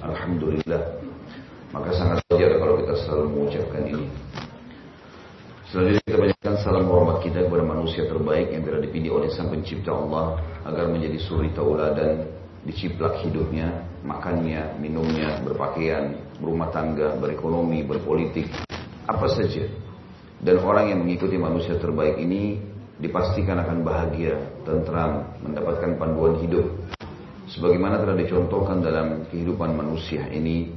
Alhamdulillah. Maka sangat wajar kalau kita selalu mengucapkan ini. Selanjutnya kita banyakkan salam hormat kita kepada manusia terbaik yang telah dipilih oleh Sang Pencipta Allah agar menjadi suri tauladan diciplak hidupnya, makannya, minumnya, berpakaian, berumah tangga, berekonomi, berpolitik, apa saja. Dan orang yang mengikuti manusia terbaik ini dipastikan akan bahagia, tentram, mendapatkan panduan hidup sebagaimana telah dicontohkan dalam kehidupan manusia ini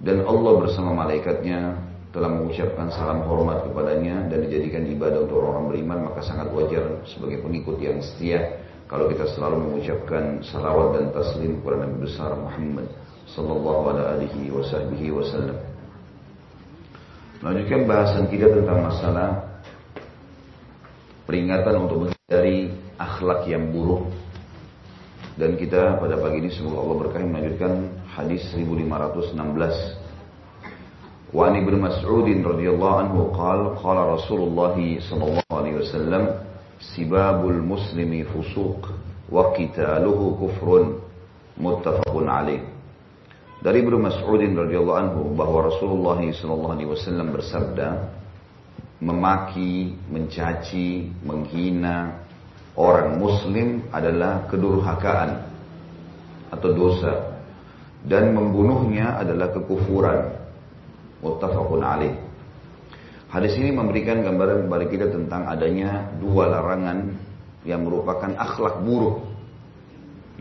dan Allah bersama malaikatnya telah mengucapkan salam hormat kepadanya dan dijadikan ibadah untuk orang beriman maka sangat wajar sebagai pengikut yang setia kalau kita selalu mengucapkan salawat dan taslim kepada Nabi besar Muhammad sallallahu alaihi wasallam. Melanjutkan bahasan kita tentang masalah peringatan untuk menghindari akhlak yang buruk dan kita pada pagi ini semoga Allah berkahi melanjutkan hadis 1516. Wa Ibnu Mas'ud radhiyallahu anhu qala qala Rasulullah sallallahu alaihi wasallam sibabul muslimi fusuq wa qitaluhu kufrun muttafaqun alaih. Dari Ibnu Mas'ud radhiyallahu anhu bahwa Rasulullah sallallahu alaihi wasallam bersabda memaki, mencaci, menghina, orang muslim adalah kedurhakaan atau dosa dan membunuhnya adalah kekufuran muttafaqun alaih Hadis ini memberikan gambaran kepada kita tentang adanya dua larangan yang merupakan akhlak buruk.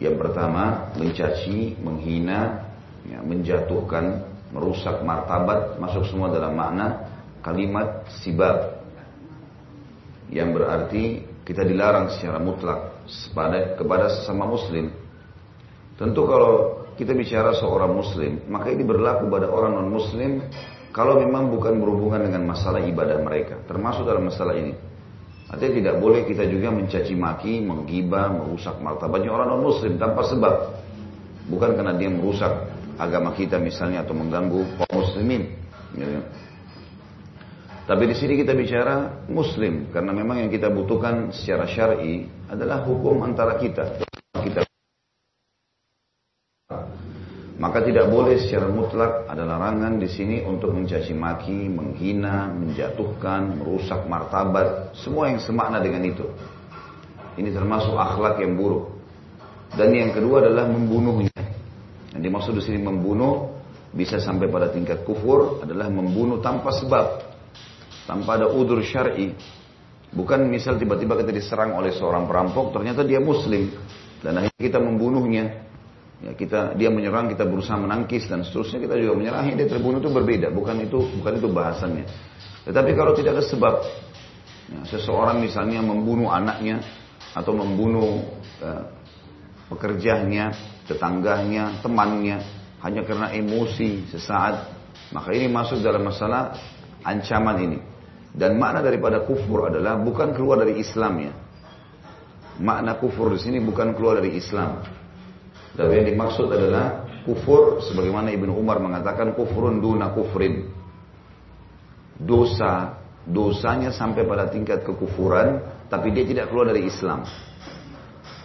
Yang pertama, mencaci, menghina, ya, menjatuhkan, merusak martabat, masuk semua dalam makna kalimat sibab. Yang berarti kita dilarang secara mutlak kepada, kepada sesama muslim. Tentu kalau kita bicara seorang muslim, maka ini berlaku pada orang non muslim kalau memang bukan berhubungan dengan masalah ibadah mereka, termasuk dalam masalah ini. Artinya tidak boleh kita juga mencaci maki, menggibah, merusak martabatnya orang non muslim tanpa sebab. Bukan karena dia merusak agama kita misalnya atau mengganggu kaum muslimin. Ya. Tapi di sini kita bicara muslim karena memang yang kita butuhkan secara syar'i adalah hukum antara kita. Kita maka tidak boleh secara mutlak ada larangan di sini untuk mencaci maki, menghina, menjatuhkan, merusak martabat, semua yang semakna dengan itu. Ini termasuk akhlak yang buruk. Dan yang kedua adalah membunuhnya. Yang dimaksud di sini membunuh bisa sampai pada tingkat kufur adalah membunuh tanpa sebab tanpa ada udur syar'i. Bukan misal tiba-tiba kita diserang oleh seorang perampok, ternyata dia muslim dan akhirnya kita membunuhnya. Ya, kita dia menyerang, kita berusaha menangkis dan seterusnya kita juga menyerang, dia terbunuh itu berbeda, bukan itu bukan itu bahasannya. Tetapi kalau tidak ada sebab, ya, seseorang misalnya membunuh anaknya atau membunuh uh, pekerjanya, tetangganya, temannya hanya karena emosi sesaat, maka ini masuk dalam masalah ancaman ini. Dan makna daripada kufur adalah bukan keluar dari Islam ya. Makna kufur di sini bukan keluar dari Islam. Tapi yang dimaksud adalah kufur sebagaimana Ibnu Umar mengatakan kufurun duna kufrin. Dosa, dosanya sampai pada tingkat kekufuran, tapi dia tidak keluar dari Islam.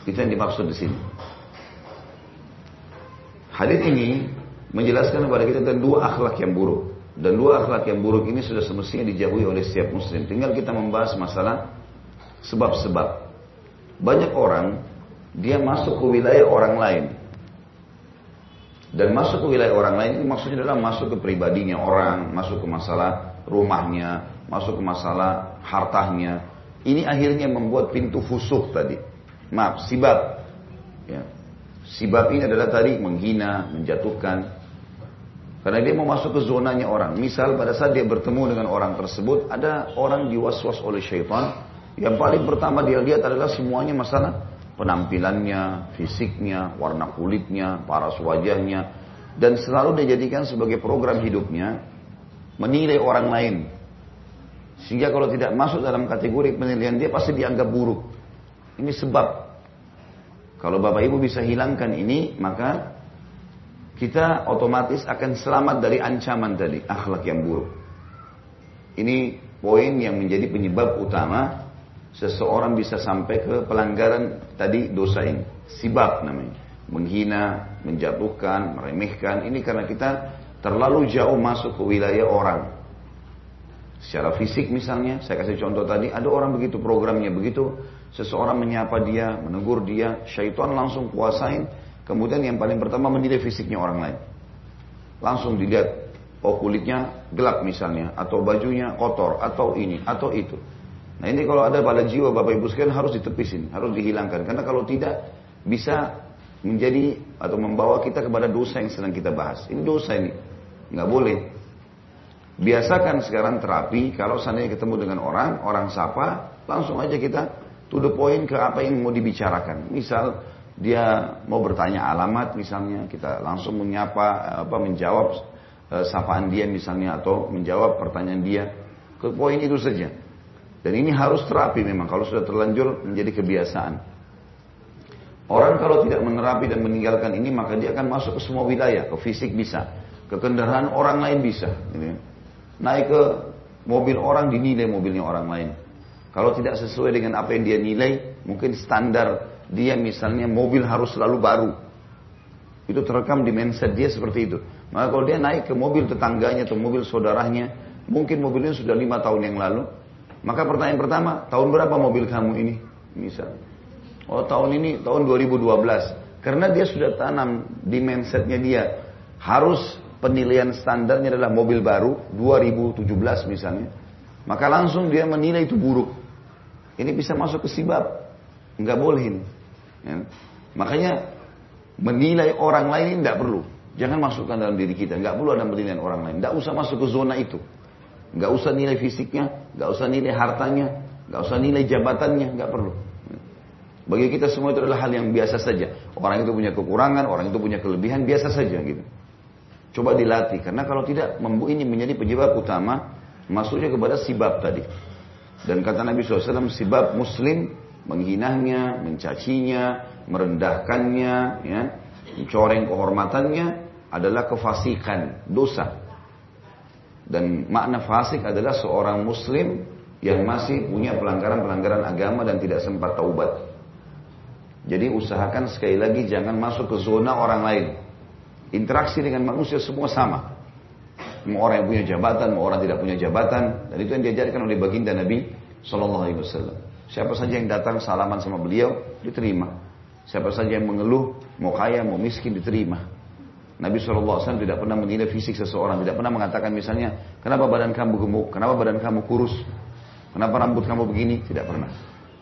Itu yang dimaksud di sini. Hadis ini menjelaskan kepada kita tentang dua akhlak yang buruk. Dan dua akhlak yang buruk ini sudah semestinya dijauhi oleh setiap muslim. Tinggal kita membahas masalah sebab-sebab. Banyak orang dia masuk ke wilayah orang lain. Dan masuk ke wilayah orang lain itu maksudnya adalah masuk ke pribadinya orang, masuk ke masalah rumahnya, masuk ke masalah hartanya. Ini akhirnya membuat pintu fusuk tadi. Maaf, sibab. Ya. Sibab ini adalah tadi menghina, menjatuhkan, karena dia mau masuk ke zonanya orang. Misal pada saat dia bertemu dengan orang tersebut, ada orang diwaswas oleh syaitan. Yang paling pertama dia lihat adalah semuanya masalah penampilannya, fisiknya, warna kulitnya, paras wajahnya. Dan selalu dia jadikan sebagai program hidupnya, menilai orang lain. Sehingga kalau tidak masuk dalam kategori penilaian dia pasti dianggap buruk. Ini sebab. Kalau Bapak Ibu bisa hilangkan ini, maka kita otomatis akan selamat dari ancaman tadi, akhlak yang buruk. Ini poin yang menjadi penyebab utama seseorang bisa sampai ke pelanggaran tadi dosa ini. Sibab namanya. menghina, menjatuhkan, meremehkan. Ini karena kita terlalu jauh masuk ke wilayah orang. Secara fisik misalnya, saya kasih contoh tadi, ada orang begitu programnya, begitu seseorang menyapa dia, menegur dia, syaitan langsung kuasain, kemudian yang paling pertama menilai fisiknya orang lain. Langsung dilihat, oh kulitnya gelap misalnya, atau bajunya kotor, atau ini, atau itu. Nah ini kalau ada pada jiwa Bapak Ibu sekalian harus ditepisin, harus dihilangkan. Karena kalau tidak bisa menjadi atau membawa kita kepada dosa yang sedang kita bahas. Ini dosa ini, nggak boleh. Biasakan sekarang terapi, kalau seandainya ketemu dengan orang, orang sapa, langsung aja kita to the point ke apa yang mau dibicarakan. Misal dia mau bertanya alamat misalnya, kita langsung menyapa, apa menjawab e, sapaan dia misalnya atau menjawab pertanyaan dia. Ke poin itu saja. Dan ini harus terapi memang kalau sudah terlanjur menjadi kebiasaan. Orang kalau tidak menerapi dan meninggalkan ini maka dia akan masuk ke semua wilayah, ke fisik bisa, ke kendaraan orang lain bisa. Gitu naik ke mobil orang dinilai mobilnya orang lain. Kalau tidak sesuai dengan apa yang dia nilai, mungkin standar dia misalnya mobil harus selalu baru. Itu terekam di mindset dia seperti itu. Maka kalau dia naik ke mobil tetangganya atau mobil saudaranya, mungkin mobilnya sudah lima tahun yang lalu. Maka pertanyaan pertama, tahun berapa mobil kamu ini? Misal. Oh tahun ini, tahun 2012. Karena dia sudah tanam di mindsetnya dia. Harus penilaian standarnya adalah mobil baru 2017 misalnya, maka langsung dia menilai itu buruk. Ini bisa masuk ke sibab, nggak boleh ini. Ya. Makanya menilai orang lain tidak perlu. Jangan masukkan dalam diri kita. Nggak perlu ada penilaian orang lain. Nggak usah masuk ke zona itu. Nggak usah nilai fisiknya, nggak usah nilai hartanya, nggak usah nilai jabatannya, nggak perlu. Bagi kita semua itu adalah hal yang biasa saja. Orang itu punya kekurangan, orang itu punya kelebihan, biasa saja gitu. Coba dilatih, karena kalau tidak ini menjadi penyebab utama masuknya kepada sibab tadi. Dan kata Nabi SAW, sibab muslim menghinanya, mencacinya, merendahkannya, ya, mencoreng kehormatannya adalah kefasikan, dosa. Dan makna fasik adalah seorang muslim yang masih punya pelanggaran-pelanggaran agama dan tidak sempat taubat. Jadi usahakan sekali lagi jangan masuk ke zona orang lain. Interaksi dengan manusia semua sama. Mau orang yang punya jabatan, mau orang tidak punya jabatan, dan itu yang diajarkan oleh baginda Nabi Shallallahu Alaihi Wasallam. Siapa saja yang datang salaman sama beliau diterima. Siapa saja yang mengeluh, mau kaya, mau miskin diterima. Nabi SAW tidak pernah menilai fisik seseorang, tidak pernah mengatakan misalnya, kenapa badan kamu gemuk, kenapa badan kamu kurus, kenapa rambut kamu begini, tidak pernah.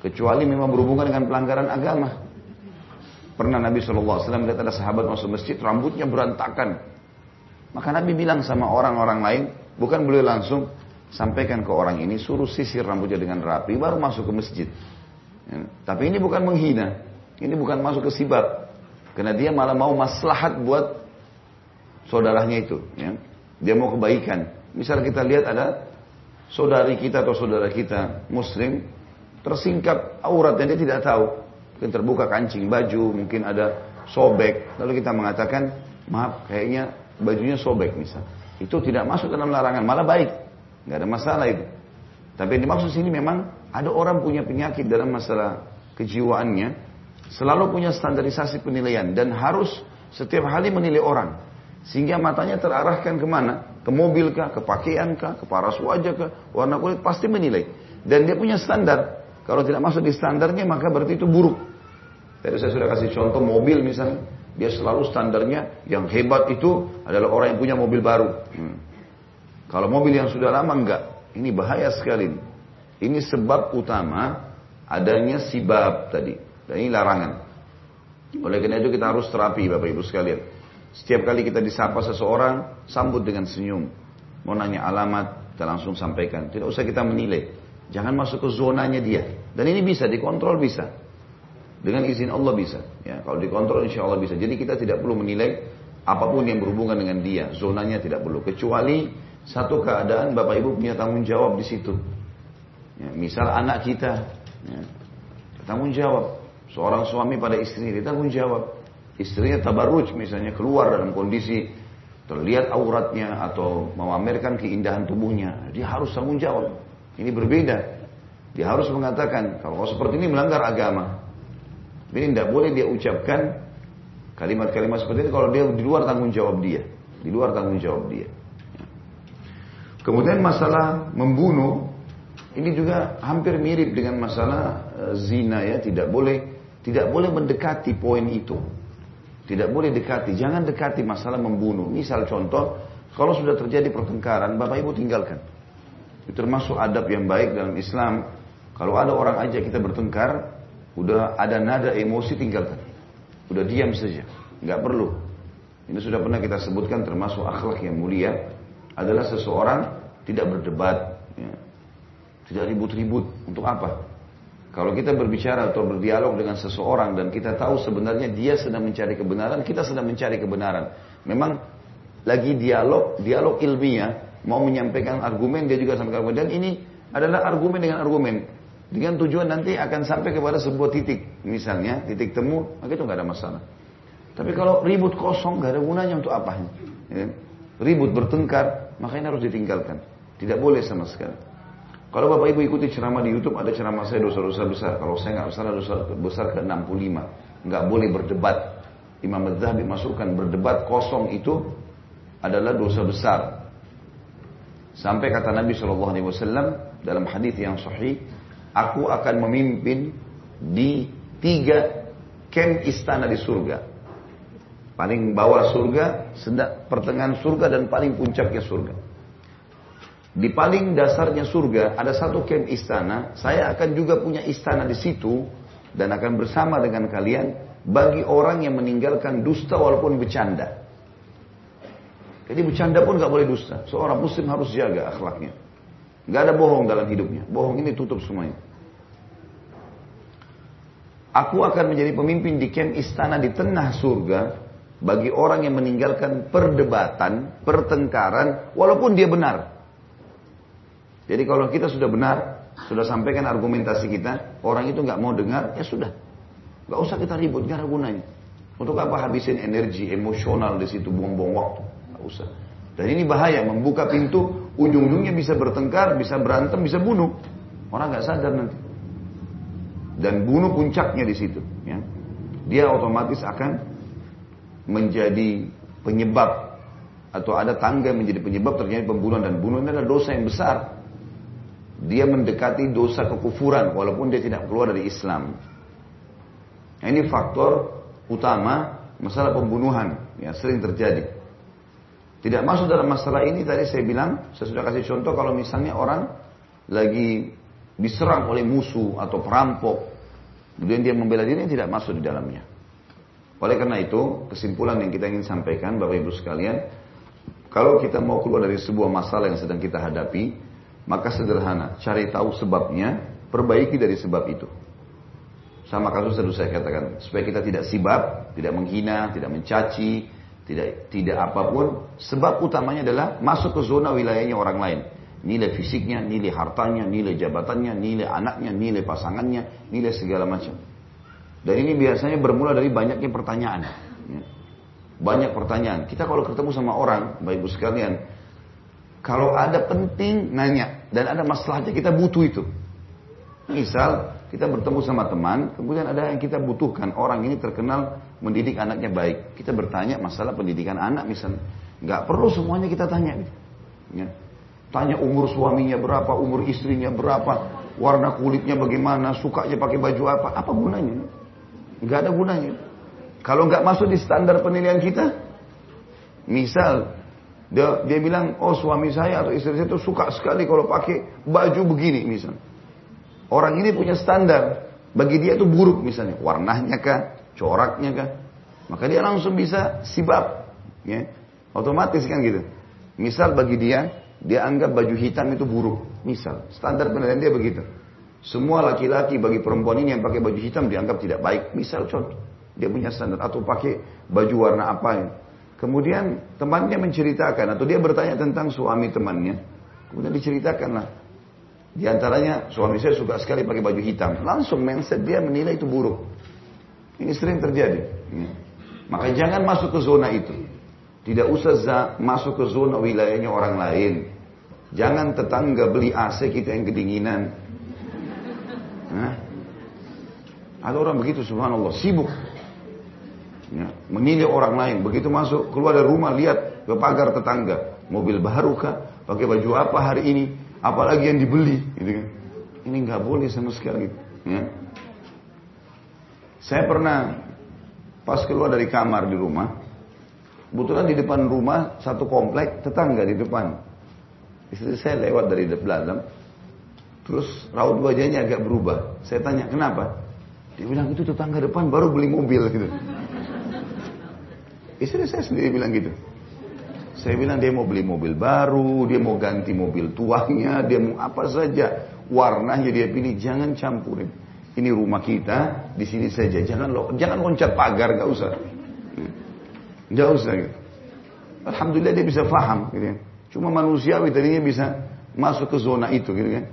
Kecuali memang berhubungan dengan pelanggaran agama. Pernah Nabi SAW melihat ada sahabat masuk masjid, rambutnya berantakan. Maka Nabi bilang sama orang-orang lain, bukan beliau langsung sampaikan ke orang ini, suruh sisir rambutnya dengan rapi, baru masuk ke masjid. Ya. Tapi ini bukan menghina, ini bukan masuk ke sibab. Karena dia malah mau maslahat buat saudaranya itu. Ya. Dia mau kebaikan. Misal kita lihat ada saudari kita atau saudara kita muslim tersingkap aurat dan dia tidak tahu mungkin terbuka kancing baju, mungkin ada sobek. Lalu kita mengatakan, maaf kayaknya bajunya sobek misal. Itu tidak masuk dalam larangan, malah baik. Nggak ada masalah itu. Tapi yang dimaksud sini memang ada orang punya penyakit dalam masalah kejiwaannya, selalu punya standarisasi penilaian dan harus setiap hari menilai orang. Sehingga matanya terarahkan ke mana? Ke mobil kah, ke pakaian kah, ke paras wajah kah, warna kulit pasti menilai. Dan dia punya standar. Kalau tidak masuk di standarnya maka berarti itu buruk. Tadi saya sudah kasih contoh mobil misalnya. Dia selalu standarnya yang hebat itu adalah orang yang punya mobil baru. Hmm. Kalau mobil yang sudah lama enggak. Ini bahaya sekali. Ini sebab utama adanya sibab tadi. Dan ini larangan. Oleh karena itu kita harus terapi Bapak Ibu sekalian. Setiap kali kita disapa seseorang, sambut dengan senyum. Mau nanya alamat, kita langsung sampaikan. Tidak usah kita menilai. Jangan masuk ke zonanya dia. Dan ini bisa, dikontrol bisa. Dengan izin Allah bisa. Ya, kalau dikontrol insya Allah bisa. Jadi kita tidak perlu menilai apa pun yang berhubungan dengan dia. Zonanya tidak perlu. Kecuali satu keadaan Bapak Ibu punya tanggung jawab di situ. Ya, misal anak kita. Ya, tanggung jawab. Seorang suami pada istri dia tanggung jawab. Istrinya tabaruj misalnya keluar dalam kondisi terlihat auratnya atau memamerkan keindahan tubuhnya. Dia harus tanggung jawab. Ini berbeda. Dia harus mengatakan kalau seperti ini melanggar agama. Ini tidak boleh dia ucapkan Kalimat-kalimat seperti itu kalau dia di luar tanggung jawab dia. Di luar tanggung jawab dia. Kemudian masalah membunuh ini juga hampir mirip dengan masalah uh, zina ya, tidak boleh tidak boleh mendekati poin itu. Tidak boleh dekati, jangan dekati masalah membunuh. Misal contoh, kalau sudah terjadi pertengkaran, Bapak Ibu tinggalkan. Itu termasuk adab yang baik dalam Islam. Kalau ada orang aja kita bertengkar, udah ada nada emosi tinggalkan. Udah diam saja, nggak perlu. Ini sudah pernah kita sebutkan termasuk akhlak yang mulia adalah seseorang tidak berdebat, ya. tidak ribut-ribut. Untuk apa? Kalau kita berbicara atau berdialog dengan seseorang dan kita tahu sebenarnya dia sedang mencari kebenaran, kita sedang mencari kebenaran. Memang lagi dialog, dialog ilmiah, mau menyampaikan argumen, dia juga sampaikan argumen. Dan ini adalah argumen dengan argumen. Dengan tujuan nanti akan sampai kepada sebuah titik. Misalnya, titik temu, maka itu nggak ada masalah. Tapi kalau ribut kosong, nggak ada gunanya untuk apa? Ya. Ribut bertengkar, maka ini harus ditinggalkan. Tidak boleh sama sekali. Kalau Bapak Ibu ikuti ceramah di YouTube, ada ceramah saya dosa-dosa besar. Kalau saya nggak salah dosa besar ke 65. Nggak boleh berdebat. Imam Zahabi masukkan berdebat kosong itu adalah dosa besar. Sampai kata Nabi SAW dalam hadis yang sahih, aku akan memimpin di tiga kem istana di surga. Paling bawah surga, pertengahan surga dan paling puncaknya surga. Di paling dasarnya surga ada satu kem istana. Saya akan juga punya istana di situ dan akan bersama dengan kalian bagi orang yang meninggalkan dusta walaupun bercanda. Jadi bercanda pun nggak boleh dusta. Seorang muslim harus jaga akhlaknya. Nggak ada bohong dalam hidupnya. Bohong ini tutup semuanya. Aku akan menjadi pemimpin di kem istana di tengah surga bagi orang yang meninggalkan perdebatan, pertengkaran, walaupun dia benar. Jadi kalau kita sudah benar, sudah sampaikan argumentasi kita, orang itu nggak mau dengar, ya sudah. Nggak usah kita ribut, ada gunanya. Untuk apa habisin energi emosional di situ, buang-buang waktu? Nggak usah. Dan ini bahaya, membuka pintu, ujung-ujungnya bisa bertengkar, bisa berantem, bisa bunuh. Orang nggak sadar nanti. Dan bunuh puncaknya di situ. Ya. Dia otomatis akan menjadi penyebab atau ada tangga menjadi penyebab terjadi pembunuhan dan bunuh ini adalah dosa yang besar dia mendekati dosa kekufuran walaupun dia tidak keluar dari Islam. Nah, ini faktor utama masalah pembunuhan yang sering terjadi. Tidak masuk dalam masalah ini tadi saya bilang, saya sudah kasih contoh kalau misalnya orang lagi diserang oleh musuh atau perampok, kemudian dia membela diri tidak masuk di dalamnya. Oleh karena itu, kesimpulan yang kita ingin sampaikan Bapak Ibu sekalian, kalau kita mau keluar dari sebuah masalah yang sedang kita hadapi, maka sederhana, cari tahu sebabnya, perbaiki dari sebab itu. Sama kasus tadi saya katakan, supaya kita tidak sibab, tidak menghina, tidak mencaci, tidak tidak apa pun. Sebab utamanya adalah masuk ke zona wilayahnya orang lain. Nilai fisiknya, nilai hartanya, nilai jabatannya, nilai anaknya, nilai pasangannya, nilai segala macam. Dan ini biasanya bermula dari banyaknya pertanyaan. Ya. Banyak pertanyaan. Kita kalau ketemu sama orang, baik ibu sekalian, kalau ada penting, nanya. Dan ada masalahnya, kita butuh itu. Misal, kita bertemu sama teman, kemudian ada yang kita butuhkan. Orang ini terkenal mendidik anaknya baik. Kita bertanya masalah pendidikan anak misalnya. Nggak perlu semuanya kita tanya. Ya. Tanya umur suaminya berapa, umur istrinya berapa, warna kulitnya bagaimana, sukanya pakai baju apa. Apa gunanya? Nggak ada gunanya. Kalau nggak masuk di standar penilaian kita, misal dia, dia bilang, oh suami saya atau istri saya itu suka sekali kalau pakai baju begini misalnya. Orang ini punya standar. Bagi dia itu buruk misalnya. Warnanya kah? Coraknya kah? Maka dia langsung bisa sibab. Ya. Otomatis kan gitu. Misal bagi dia, dia anggap baju hitam itu buruk. Misal, standar penilaian dia begitu. Semua laki-laki bagi perempuan ini yang pakai baju hitam dianggap tidak baik. Misal contoh, dia punya standar atau pakai baju warna apa ya. Kemudian temannya menceritakan atau dia bertanya tentang suami temannya. Kemudian diceritakanlah. Di antaranya suami saya suka sekali pakai baju hitam. Langsung mindset dia menilai itu buruk. Ini sering terjadi. Ya. Maka jangan masuk ke zona itu. Tidak usah masuk ke zona wilayahnya orang lain. Jangan tetangga beli AC kita yang kedinginan. Nah, ada orang begitu subhanallah sibuk Ya, menilai orang lain. Begitu masuk, keluar dari rumah, lihat ke pagar tetangga. Mobil baru kah? Pakai baju apa hari ini? Apalagi yang dibeli. Gitu kan. Ini nggak boleh sama sekali. Ya. Saya pernah pas keluar dari kamar di rumah, kebetulan di depan rumah satu komplek tetangga di depan. Istri saya lewat dari belakang, terus raut wajahnya agak berubah. Saya tanya, kenapa? Dia bilang itu tetangga depan baru beli mobil gitu. Istri saya sendiri bilang gitu. Saya bilang dia mau beli mobil baru, dia mau ganti mobil tuanya, dia mau apa saja. Warnanya dia pilih, jangan campurin. Ini rumah kita, di sini saja. Jangan lo, jangan loncat pagar, gak usah. Gak usah gitu. Alhamdulillah dia bisa paham gitu kan. Cuma manusiawi tadinya bisa masuk ke zona itu gitu kan.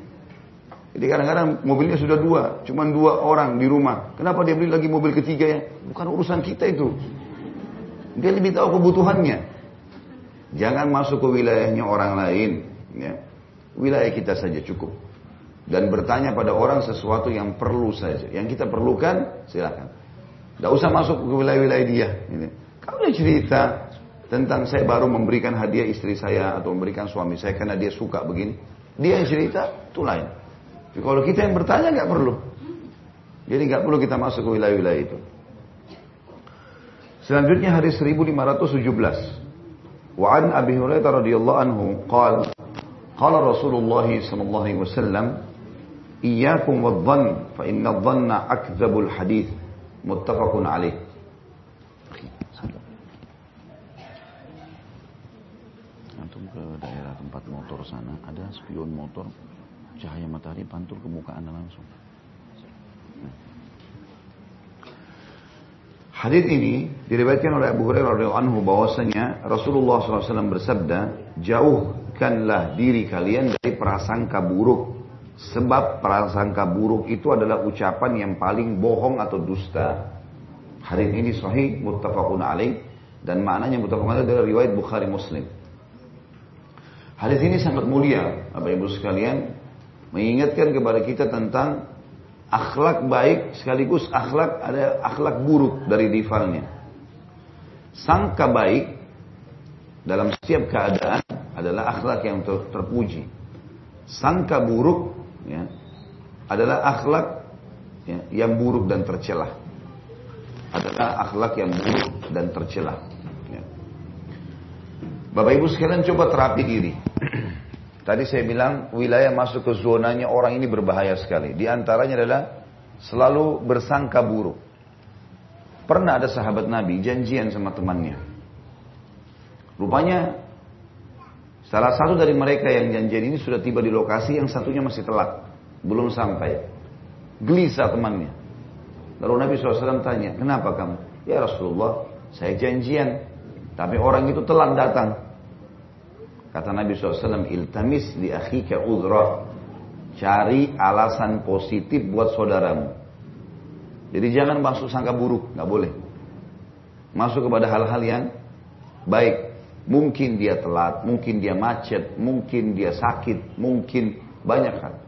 Jadi kadang-kadang mobilnya sudah dua, cuma dua orang di rumah. Kenapa dia beli lagi mobil ketiga ya? Bukan urusan kita itu. Dia lebih tahu kebutuhannya. Jangan masuk ke wilayahnya orang lain. Ya. Wilayah kita saja cukup. Dan bertanya pada orang sesuatu yang perlu saja. Yang kita perlukan, silakan. Tidak usah masuk ke wilayah-wilayah dia. Gitu. Kalau dia cerita tentang saya baru memberikan hadiah istri saya atau memberikan suami saya karena dia suka begini. Dia yang cerita, itu lain. Tapi kalau kita yang bertanya nggak perlu. Jadi nggak perlu kita masuk ke wilayah-wilayah itu. Selanjutnya hadis 1517. Wa an Abi Hurairah radhiyallahu anhu qala qala Rasulullah sallallahu alaihi wasallam iyyakum wadh-dhann fa inna adh-dhanna akdzabul hadits muttafaqun alaih. Antum ke daerah tempat motor sana ada spion motor cahaya matahari pantul ke muka anda langsung. Hadis ini diriwayatkan oleh Abu Hurairah radhiyallahu anhu bahwasanya Rasulullah SAW bersabda, jauhkanlah diri kalian dari prasangka buruk. Sebab prasangka buruk itu adalah ucapan yang paling bohong atau dusta. Hadis ini sahih muttafaqun alaih dan maknanya muttafaqun alaih adalah riwayat Bukhari Muslim. Hadis ini sangat mulia, Bapak Ibu sekalian, mengingatkan kepada kita tentang akhlak baik sekaligus akhlak ada akhlak buruk dari rivalnya. Sangka baik dalam setiap keadaan adalah akhlak yang ter, terpuji. Sangka buruk ya, adalah akhlak ya, yang buruk dan tercelah. Adalah akhlak yang buruk dan tercelah. Ya. Bapak Ibu sekalian coba terapi diri. Tadi saya bilang wilayah masuk ke zonanya orang ini berbahaya sekali. Di antaranya adalah selalu bersangka buruk. Pernah ada sahabat Nabi janjian sama temannya. Rupanya salah satu dari mereka yang janjian ini sudah tiba di lokasi, yang satunya masih telat. Belum sampai. Gelisah temannya. Lalu Nabi SAW tanya, kenapa kamu? Ya Rasulullah, saya janjian. Tapi orang itu telat datang. Kata Nabi SAW, iltamis di akhika udhra. Cari alasan positif buat saudaramu. Jadi jangan masuk sangka buruk, nggak boleh. Masuk kepada hal-hal yang baik. Mungkin dia telat, mungkin dia macet, mungkin dia sakit, mungkin banyak hal.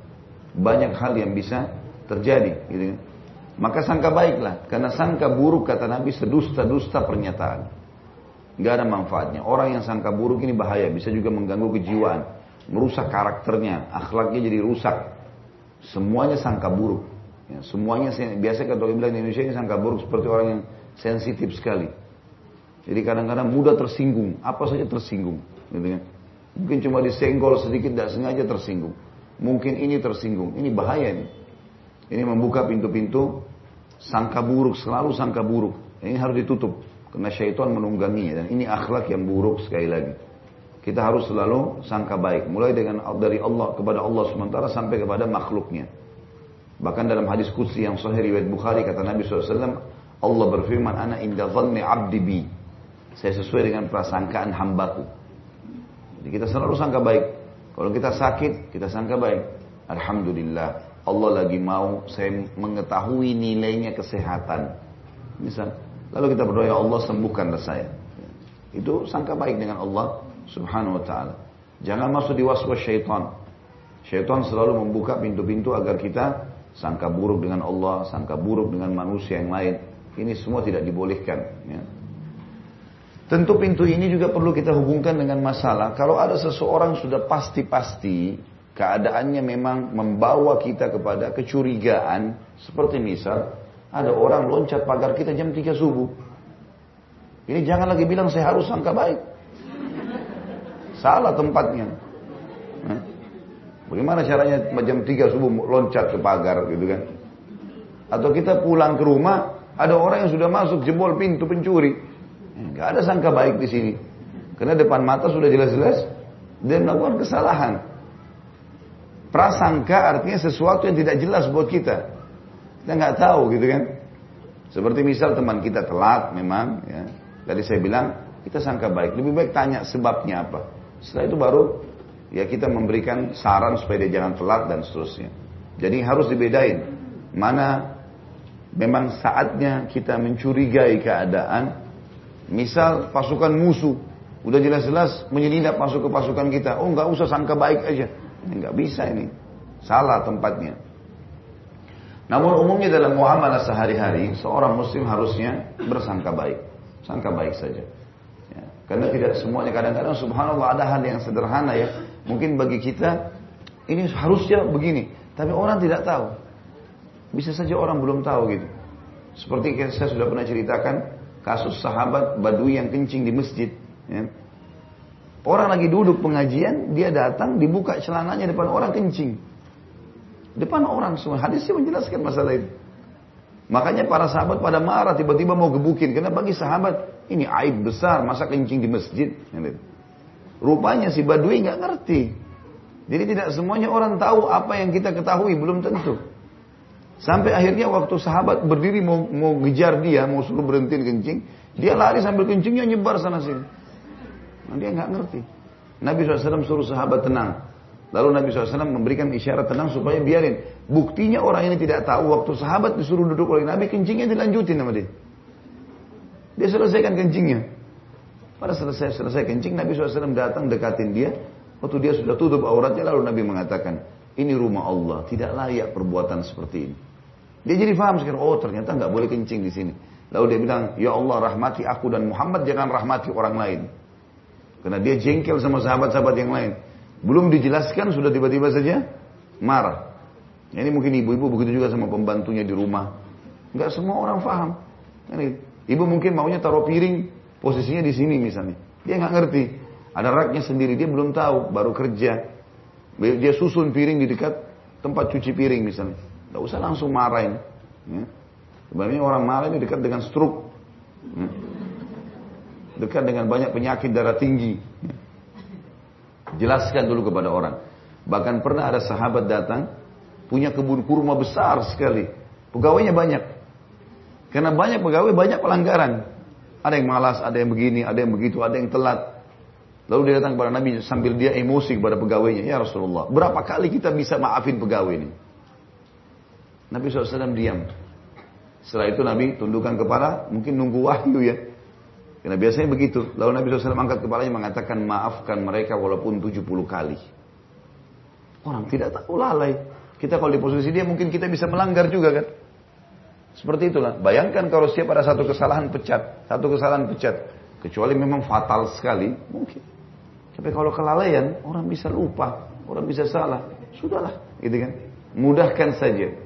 Banyak hal yang bisa terjadi. Gitu. Kan. Maka sangka baiklah, karena sangka buruk kata Nabi sedusta-dusta pernyataan. Gak ada manfaatnya. Orang yang sangka buruk ini bahaya, bisa juga mengganggu kejiwaan, merusak karakternya, akhlaknya jadi rusak. Semuanya sangka buruk. Ya, semuanya biasa kalau bilang di Indonesia ini sangka buruk seperti orang yang sensitif sekali. Jadi kadang-kadang mudah tersinggung, apa saja tersinggung, gitu kan. Mungkin cuma disenggol sedikit, tidak sengaja tersinggung. Mungkin ini tersinggung, ini bahaya nih. Ini membuka pintu-pintu sangka buruk, selalu sangka buruk. Ini harus ditutup. Karena syaitan menungganginya dan ini akhlak yang buruk sekali lagi. Kita harus selalu sangka baik, mulai dengan dari Allah kepada Allah sementara sampai kepada makhluknya. Bahkan dalam hadis qudsi yang sahih riwayat Bukhari kata Nabi SAW, Allah berfirman, "Ana inda dhanni 'abdi bi." Saya sesuai dengan prasangkaan hambaku. Jadi kita selalu sangka baik. Kalau kita sakit, kita sangka baik. Alhamdulillah, Allah lagi mau saya mengetahui nilainya kesehatan. Misal, Lalu kita berdoa, ya Allah sembuhkanlah saya. Itu sangka baik dengan Allah subhanahu wa ta'ala. Jangan masuk di waswas syaitan. Syaitan selalu membuka pintu-pintu agar kita sangka buruk dengan Allah, sangka buruk dengan manusia yang lain. Ini semua tidak dibolehkan. Ya. Tentu pintu ini juga perlu kita hubungkan dengan masalah. Kalau ada seseorang sudah pasti-pasti keadaannya memang membawa kita kepada kecurigaan. Seperti misal, ada orang loncat pagar kita jam 3 subuh. Ini jangan lagi bilang saya harus sangka baik. Salah tempatnya. Bagaimana caranya jam 3 subuh loncat ke pagar gitu kan? Atau kita pulang ke rumah, ada orang yang sudah masuk jebol pintu pencuri. Gak ada sangka baik di sini. Karena depan mata sudah jelas-jelas dia melakukan kesalahan. Prasangka artinya sesuatu yang tidak jelas buat kita. Kita nggak tahu gitu kan. Seperti misal teman kita telat memang ya. Tadi saya bilang kita sangka baik. Lebih baik tanya sebabnya apa. Setelah itu baru ya kita memberikan saran supaya dia jangan telat dan seterusnya. Jadi harus dibedain mana memang saatnya kita mencurigai keadaan Misal pasukan musuh, udah jelas-jelas menyelinap masuk ke pasukan kita. Oh nggak usah sangka baik aja. Ini nggak bisa ini, salah tempatnya. Namun umumnya dalam muamalah sehari-hari, seorang muslim harusnya bersangka baik. Sangka baik saja. Ya, karena tidak semuanya kadang-kadang subhanallah ada hal yang sederhana ya. Mungkin bagi kita ini harusnya begini. Tapi orang tidak tahu. Bisa saja orang belum tahu gitu. Seperti saya sudah pernah ceritakan, Kasus sahabat badui yang kencing di masjid. Ya. Orang lagi duduk pengajian, dia datang, dibuka celananya depan orang kencing. Depan orang semua. Hadisnya menjelaskan masalah itu. Makanya para sahabat pada marah, tiba-tiba mau gebukin. Karena bagi sahabat, ini aib besar, masa kencing di masjid. Rupanya si badui nggak ngerti. Jadi tidak semuanya orang tahu apa yang kita ketahui, belum tentu. Sampai akhirnya waktu sahabat berdiri mau, mau ngejar dia, mau suruh berhenti kencing, dia lari sambil kencingnya nyebar sana sini. Nah, dia nggak ngerti. Nabi SAW suruh sahabat tenang. Lalu Nabi SAW memberikan isyarat tenang supaya biarin. Buktinya orang ini tidak tahu waktu sahabat disuruh duduk oleh Nabi, kencingnya dilanjutin sama dia. Dia selesaikan kencingnya. Pada selesai selesai kencing, Nabi SAW datang dekatin dia. Waktu dia sudah tutup auratnya, lalu Nabi mengatakan, ini rumah Allah, tidak layak perbuatan seperti ini. Dia jadi paham sekarang, oh ternyata nggak boleh kencing di sini. Lalu dia bilang, ya Allah rahmati aku dan Muhammad jangan rahmati orang lain. Karena dia jengkel sama sahabat-sahabat yang lain. Belum dijelaskan sudah tiba-tiba saja marah. Ini mungkin ibu-ibu begitu juga sama pembantunya di rumah. Nggak semua orang paham. Ibu mungkin maunya taruh piring posisinya di sini misalnya. Dia nggak ngerti. Ada raknya sendiri dia belum tahu, baru kerja. Dia susun piring di dekat tempat cuci piring misalnya. Tidak usah langsung marahin. Ya. Sebenarnya orang marah ini dekat dengan stroke. Ya. Dekat dengan banyak penyakit darah tinggi. Jelaskan dulu kepada orang. Bahkan pernah ada sahabat datang, punya kebun kurma besar sekali. Pegawainya banyak. Karena banyak pegawai, banyak pelanggaran. Ada yang malas, ada yang begini, ada yang begitu, ada yang telat. Lalu dia datang kepada Nabi sambil dia emosi kepada pegawainya. Ya Rasulullah, berapa kali kita bisa maafin pegawai ini? Nabi SAW diam. Setelah itu Nabi tundukkan kepala, mungkin nunggu wahyu ya. Karena biasanya begitu. Lalu Nabi SAW angkat kepalanya mengatakan maafkan mereka walaupun 70 kali. Orang tidak tahu lalai. Kita kalau di posisi dia mungkin kita bisa melanggar juga kan. Seperti itulah. Bayangkan kalau siapa ada satu kesalahan pecat. Satu kesalahan pecat. Kecuali memang fatal sekali. Mungkin. Tapi kalau kelalaian, orang bisa lupa. Orang bisa salah. Sudahlah. Gitu kan. Mudahkan saja.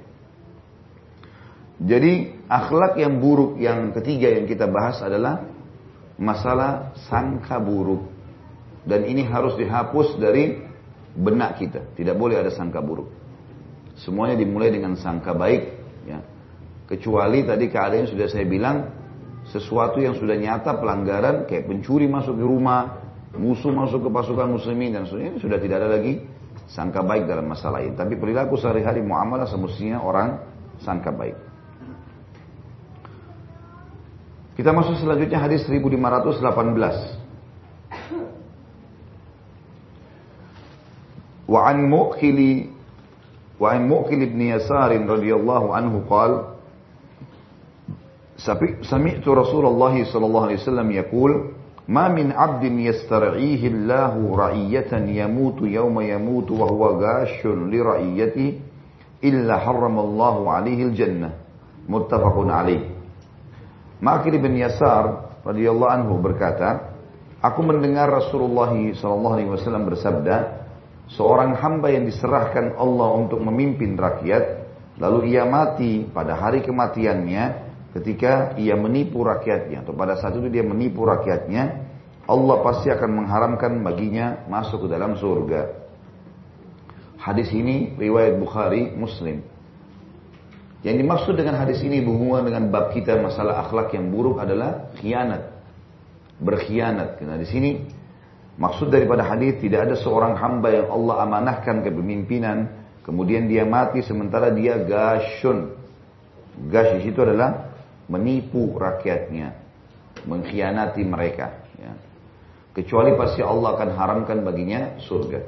Jadi akhlak yang buruk yang ketiga yang kita bahas adalah masalah sangka buruk. Dan ini harus dihapus dari benak kita. Tidak boleh ada sangka buruk. Semuanya dimulai dengan sangka baik. Ya. Kecuali tadi keadaan sudah saya bilang, sesuatu yang sudah nyata pelanggaran, kayak pencuri masuk ke rumah, musuh masuk ke pasukan muslimin dan sebagainya, sudah tidak ada lagi sangka baik dalam masalah ini. Tapi perilaku sehari-hari muamalah semestinya orang sangka baik. Kita masuk selanjutnya hadis 1518. Wa an Mu'khili wa an Mu'khil ibn Yasar radhiyallahu anhu qala سمعت رسول الله صلى الله عليه وسلم يقول ما من عبد يسترعيه الله رعية يموت يوم يموت وهو غاش لرعيته إلا حرم الله عليه الجنة متفق عليه Makil bin Yasar radhiyallahu anhu berkata, aku mendengar Rasulullah SAW bersabda, seorang hamba yang diserahkan Allah untuk memimpin rakyat, lalu ia mati pada hari kematiannya, ketika ia menipu rakyatnya atau pada saat itu dia menipu rakyatnya, Allah pasti akan mengharamkan baginya masuk ke dalam surga. Hadis ini riwayat Bukhari, Muslim. Yang dimaksud dengan hadis ini berhubungan dengan bab kita masalah akhlak yang buruk adalah khianat. Berkhianat. Karena di sini maksud daripada hadis tidak ada seorang hamba yang Allah amanahkan kepemimpinan kemudian dia mati sementara dia gasyun. Gash di situ adalah menipu rakyatnya, mengkhianati mereka. Ya. Kecuali pasti Allah akan haramkan baginya surga.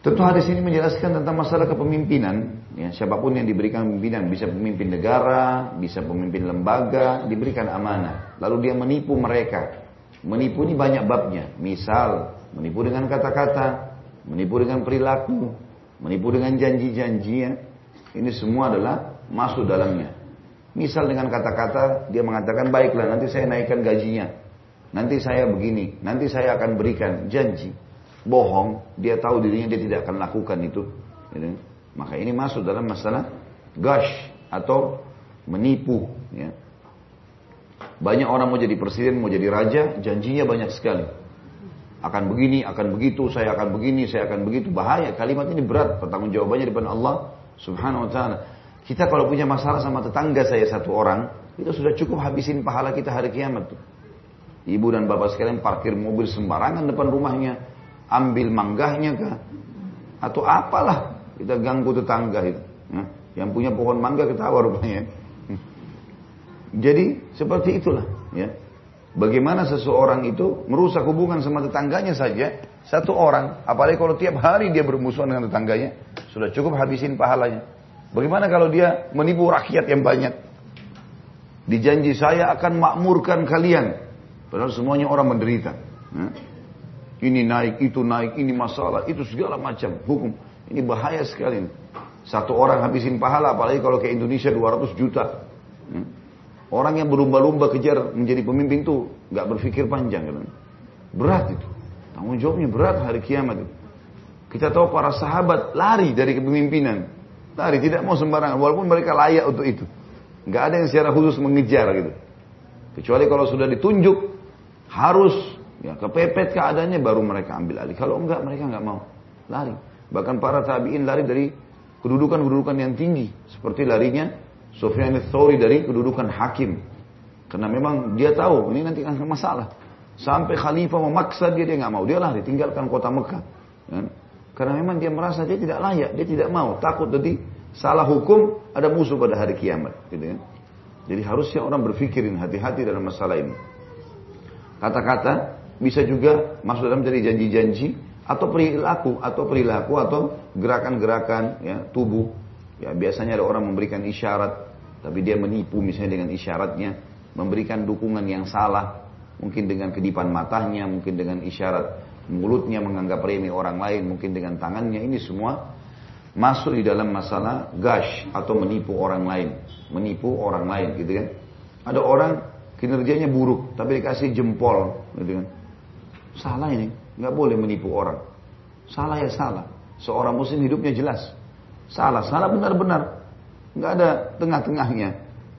Tentu hadis ini menjelaskan tentang masalah kepemimpinan. Ya, siapa pun yang diberikan pimpinan, bisa pemimpin negara, bisa pemimpin lembaga, diberikan amanah. Lalu dia menipu mereka. Menipu ini banyak babnya. Misal, menipu dengan kata-kata, menipu dengan perilaku, menipu dengan janji-janji. Ya. Ini semua adalah masuk dalamnya. Misal dengan kata-kata, dia mengatakan, baiklah nanti saya naikkan gajinya. Nanti saya begini, nanti saya akan berikan janji bohong, dia tahu dirinya dia tidak akan lakukan itu. Gitu. Maka ini masuk dalam masalah gash atau menipu. Ya. Banyak orang mau jadi presiden, mau jadi raja, janjinya banyak sekali. Akan begini, akan begitu, saya akan begini, saya akan begitu. Bahaya, kalimat ini berat, pertanggung jawabannya depan Allah subhanahu wa ta'ala. Kita kalau punya masalah sama tetangga saya satu orang, itu sudah cukup habisin pahala kita hari kiamat tuh. Ibu dan bapak sekalian parkir mobil sembarangan depan rumahnya ambil manggahnya kah? Atau apalah kita ganggu tetangga itu. Ya. Yang punya pohon mangga ketawa rupanya. Jadi seperti itulah. Ya. Bagaimana seseorang itu merusak hubungan sama tetangganya saja satu orang, apalagi kalau tiap hari dia bermusuhan dengan tetangganya, sudah cukup habisin pahalanya. Bagaimana kalau dia menipu rakyat yang banyak? Dijanji saya akan makmurkan kalian, padahal semuanya orang menderita. Ini naik, itu naik, ini masalah, itu segala macam hukum. Ini bahaya sekali. Satu orang habisin pahala, apalagi kalau ke Indonesia 200 juta. Hmm. Orang yang berlumba-lumba kejar menjadi pemimpin itu nggak berpikir panjang kan? Berat itu. Tanggung jawabnya berat hari kiamat itu. Kita tahu para sahabat lari dari kepemimpinan. Lari, tidak mau sembarangan. Walaupun mereka layak untuk itu. Nggak ada yang secara khusus mengejar gitu. Kecuali kalau sudah ditunjuk, harus Ya, kepepet keadaannya baru mereka ambil alih. Kalau enggak mereka enggak mau. Lari. Bahkan para tabi'in lari dari kedudukan-kedudukan yang tinggi. Seperti larinya Sufyan al-Thawri dari kedudukan hakim. Karena memang dia tahu ini nanti akan masalah. Sampai khalifah memaksa dia, dia nggak mau. Dia lari, tinggalkan kota Mekah. Ya. Karena memang dia merasa dia tidak layak, dia tidak mau. Takut nanti salah hukum, ada musuh pada hari kiamat. Gitu ya. Jadi harusnya orang berpikirin hati-hati dalam masalah ini. Kata-kata bisa juga masuk dalam jadi janji-janji atau perilaku atau perilaku atau gerakan-gerakan ya tubuh. Ya biasanya ada orang memberikan isyarat tapi dia menipu misalnya dengan isyaratnya memberikan dukungan yang salah mungkin dengan kedipan matanya mungkin dengan isyarat mulutnya menganggap remeh orang lain mungkin dengan tangannya. Ini semua masuk di dalam masalah gash atau menipu orang lain menipu orang lain gitu kan. Ada orang kinerjanya buruk tapi dikasih jempol gitu kan. Salah ini, nggak boleh menipu orang. Salah ya salah. Seorang muslim hidupnya jelas. Salah, salah benar-benar. Nggak ada tengah-tengahnya.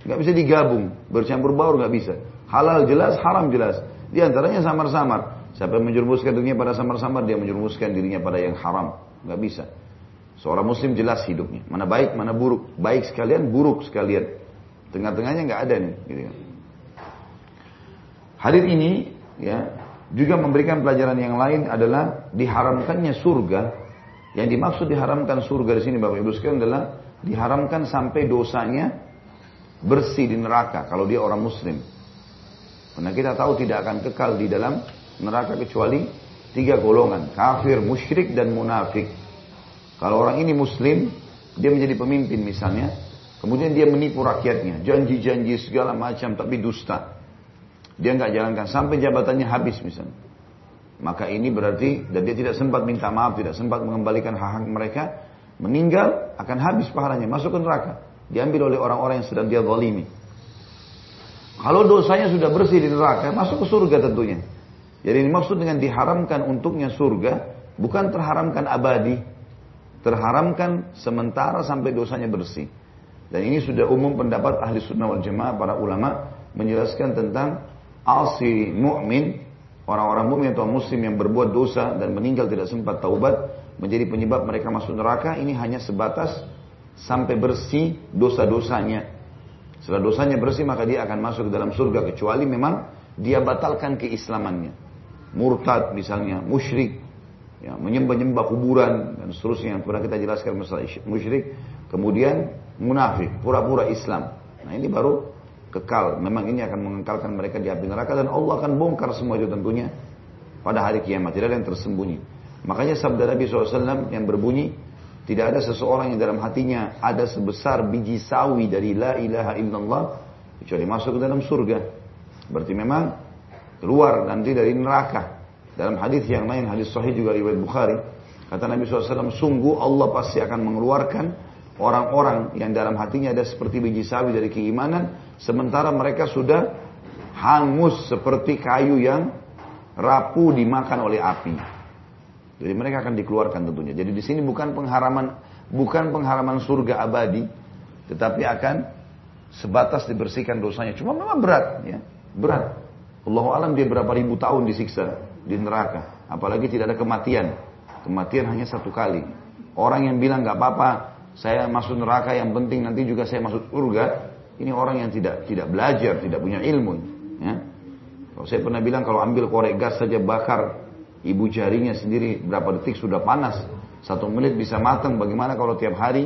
Nggak bisa digabung, bercampur baur nggak bisa. Halal jelas, haram jelas. Di antaranya samar-samar. Siapa yang menjerumuskan dirinya pada samar-samar, dia menjerumuskan dirinya pada yang haram. Nggak bisa. Seorang muslim jelas hidupnya. Mana baik, mana buruk. Baik sekalian, buruk sekalian. Tengah-tengahnya nggak ada nih. Gitu. Kan. Hadis ini ya juga memberikan pelajaran yang lain adalah diharamkannya surga. Yang dimaksud diharamkan surga di sini Bapak Ibu sekalian adalah diharamkan sampai dosanya bersih di neraka kalau dia orang muslim. Karena kita tahu tidak akan kekal di dalam neraka kecuali tiga golongan, kafir, musyrik dan munafik. Kalau orang ini muslim, dia menjadi pemimpin misalnya, kemudian dia menipu rakyatnya, janji-janji segala macam tapi dusta. Dia nggak jalankan sampai jabatannya habis misalnya. Maka ini berarti dan dia tidak sempat minta maaf, tidak sempat mengembalikan hak-hak mereka, meninggal akan habis pahalanya, masuk ke neraka, diambil oleh orang-orang yang sedang dia zalimi. Kalau dosanya sudah bersih di neraka, masuk ke surga tentunya. Jadi ini maksud dengan diharamkan untuknya surga, bukan terharamkan abadi. Terharamkan sementara sampai dosanya bersih. Dan ini sudah umum pendapat ahli sunnah wal jamaah para ulama menjelaskan tentang asi mu'min orang-orang mukmin atau muslim yang berbuat dosa dan meninggal tidak sempat taubat menjadi penyebab mereka masuk neraka ini hanya sebatas sampai bersih dosa-dosanya setelah dosanya bersih maka dia akan masuk ke dalam surga kecuali memang dia batalkan keislamannya. Murtad misalnya, musyrik, ya, menyembah-nyembah kuburan dan seterusnya yang pernah kita jelaskan masalah musyrik. Kemudian munafik, pura-pura Islam. Nah ini baru kekal. Memang ini akan mengekalkan mereka di api neraka dan Allah akan bongkar semua itu tentunya pada hari kiamat. Tidak ada yang tersembunyi. Makanya sabda Nabi SAW yang berbunyi, tidak ada seseorang yang dalam hatinya ada sebesar biji sawi dari la ilaha illallah kecuali masuk ke dalam surga. Berarti memang keluar nanti dari neraka. Dalam hadis yang lain, hadis sahih juga riwayat Bukhari, kata Nabi SAW, sungguh Allah pasti akan mengeluarkan orang-orang yang dalam hatinya ada seperti biji sawi dari keimanan, sementara mereka sudah hangus seperti kayu yang rapuh dimakan oleh api. Jadi mereka akan dikeluarkan tentunya. Jadi di sini bukan pengharaman bukan pengharaman surga abadi, tetapi akan sebatas dibersihkan dosanya. Cuma memang berat, ya, berat. Allah alam dia berapa ribu tahun disiksa di neraka. Apalagi tidak ada kematian. Kematian hanya satu kali. Orang yang bilang nggak apa-apa, saya masuk neraka yang penting nanti juga saya masuk surga. Ini orang yang tidak tidak belajar, tidak punya ilmu. Ya. Kalau saya pernah bilang kalau ambil korek gas saja bakar Ibu jarinya sendiri berapa detik sudah panas. Satu menit bisa matang. Bagaimana kalau tiap hari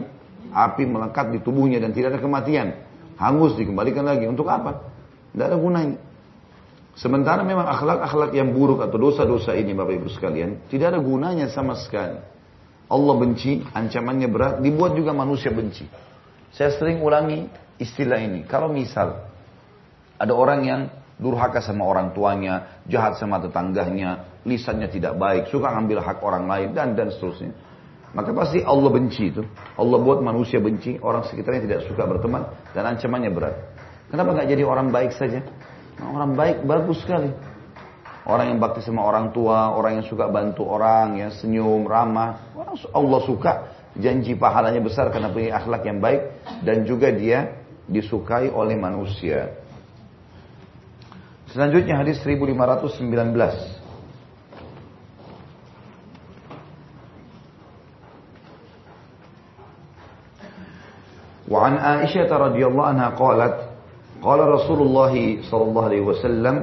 api melekat di tubuhnya dan tidak ada kematian. Hangus dikembalikan lagi. Untuk apa? Tidak ada gunanya. Sementara memang akhlak-akhlak yang buruk atau dosa-dosa ini Bapak Ibu sekalian. Tidak ada gunanya sama sekali. Allah benci, ancamannya berat. Dibuat juga manusia benci. Saya sering ulangi istilah ini. Kalau misal ada orang yang durhaka sama orang tuanya, jahat sama tetangganya, lisannya tidak baik, suka ngambil hak orang lain dan dan seterusnya. Maka pasti Allah benci itu. Allah buat manusia benci, orang sekitarnya tidak suka berteman dan ancamannya berat. Kenapa nggak jadi orang baik saja? Nah, orang baik bagus sekali. Orang yang bakti sama orang tua, orang yang suka bantu orang, yang senyum, ramah. Orang Allah suka, janji pahalanya besar karena punya akhlak yang baik dan juga dia disukai oleh manusia. Selanjutnya hadis 1519. وعن عائشة رضي الله عنها قالت قال رسول الله صلى الله عليه وسلم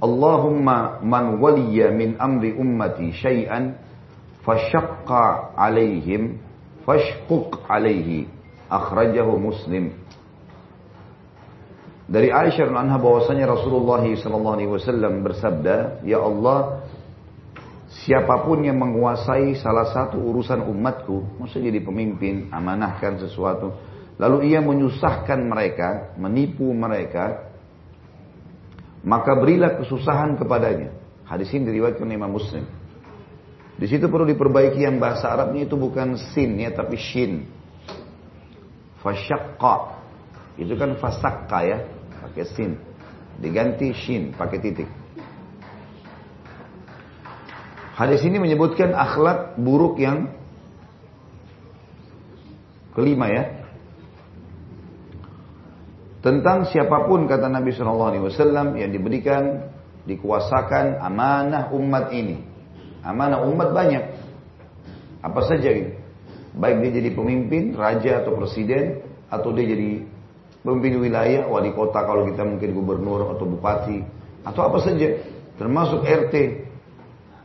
Allahumma man waliya min amri ummati syai'an fashaqqa alaihim fashquq alaihi akhrajahu muslim. Dari Aisyah anha bahwasanya Rasulullah SAW bersabda ya Allah siapa pun yang menguasai salah satu urusan umatku maksudnya jadi pemimpin amanahkan sesuatu. Lalu ia menyusahkan mereka menipu mereka maka berilah kesusahan kepadanya. Hadis ini diriwayatkan oleh Imam Muslim. Di situ perlu diperbaiki yang bahasa Arabnya itu bukan sin ya, tapi shin. Fasyakka. Itu kan fasakka ya, pakai sin. Diganti shin, pakai titik. Hadis ini menyebutkan akhlak buruk yang kelima ya. Tentang siapa pun kata Nabi Shallallahu Alaihi Wasallam yang diberikan dikuasakan amanah umat ini. Amanah umat banyak. Apa saja ini. Baik dia jadi pemimpin, raja atau presiden, atau dia jadi pemimpin wilayah, wali kota kalau kita mungkin gubernur atau bupati, atau apa saja. Termasuk RT,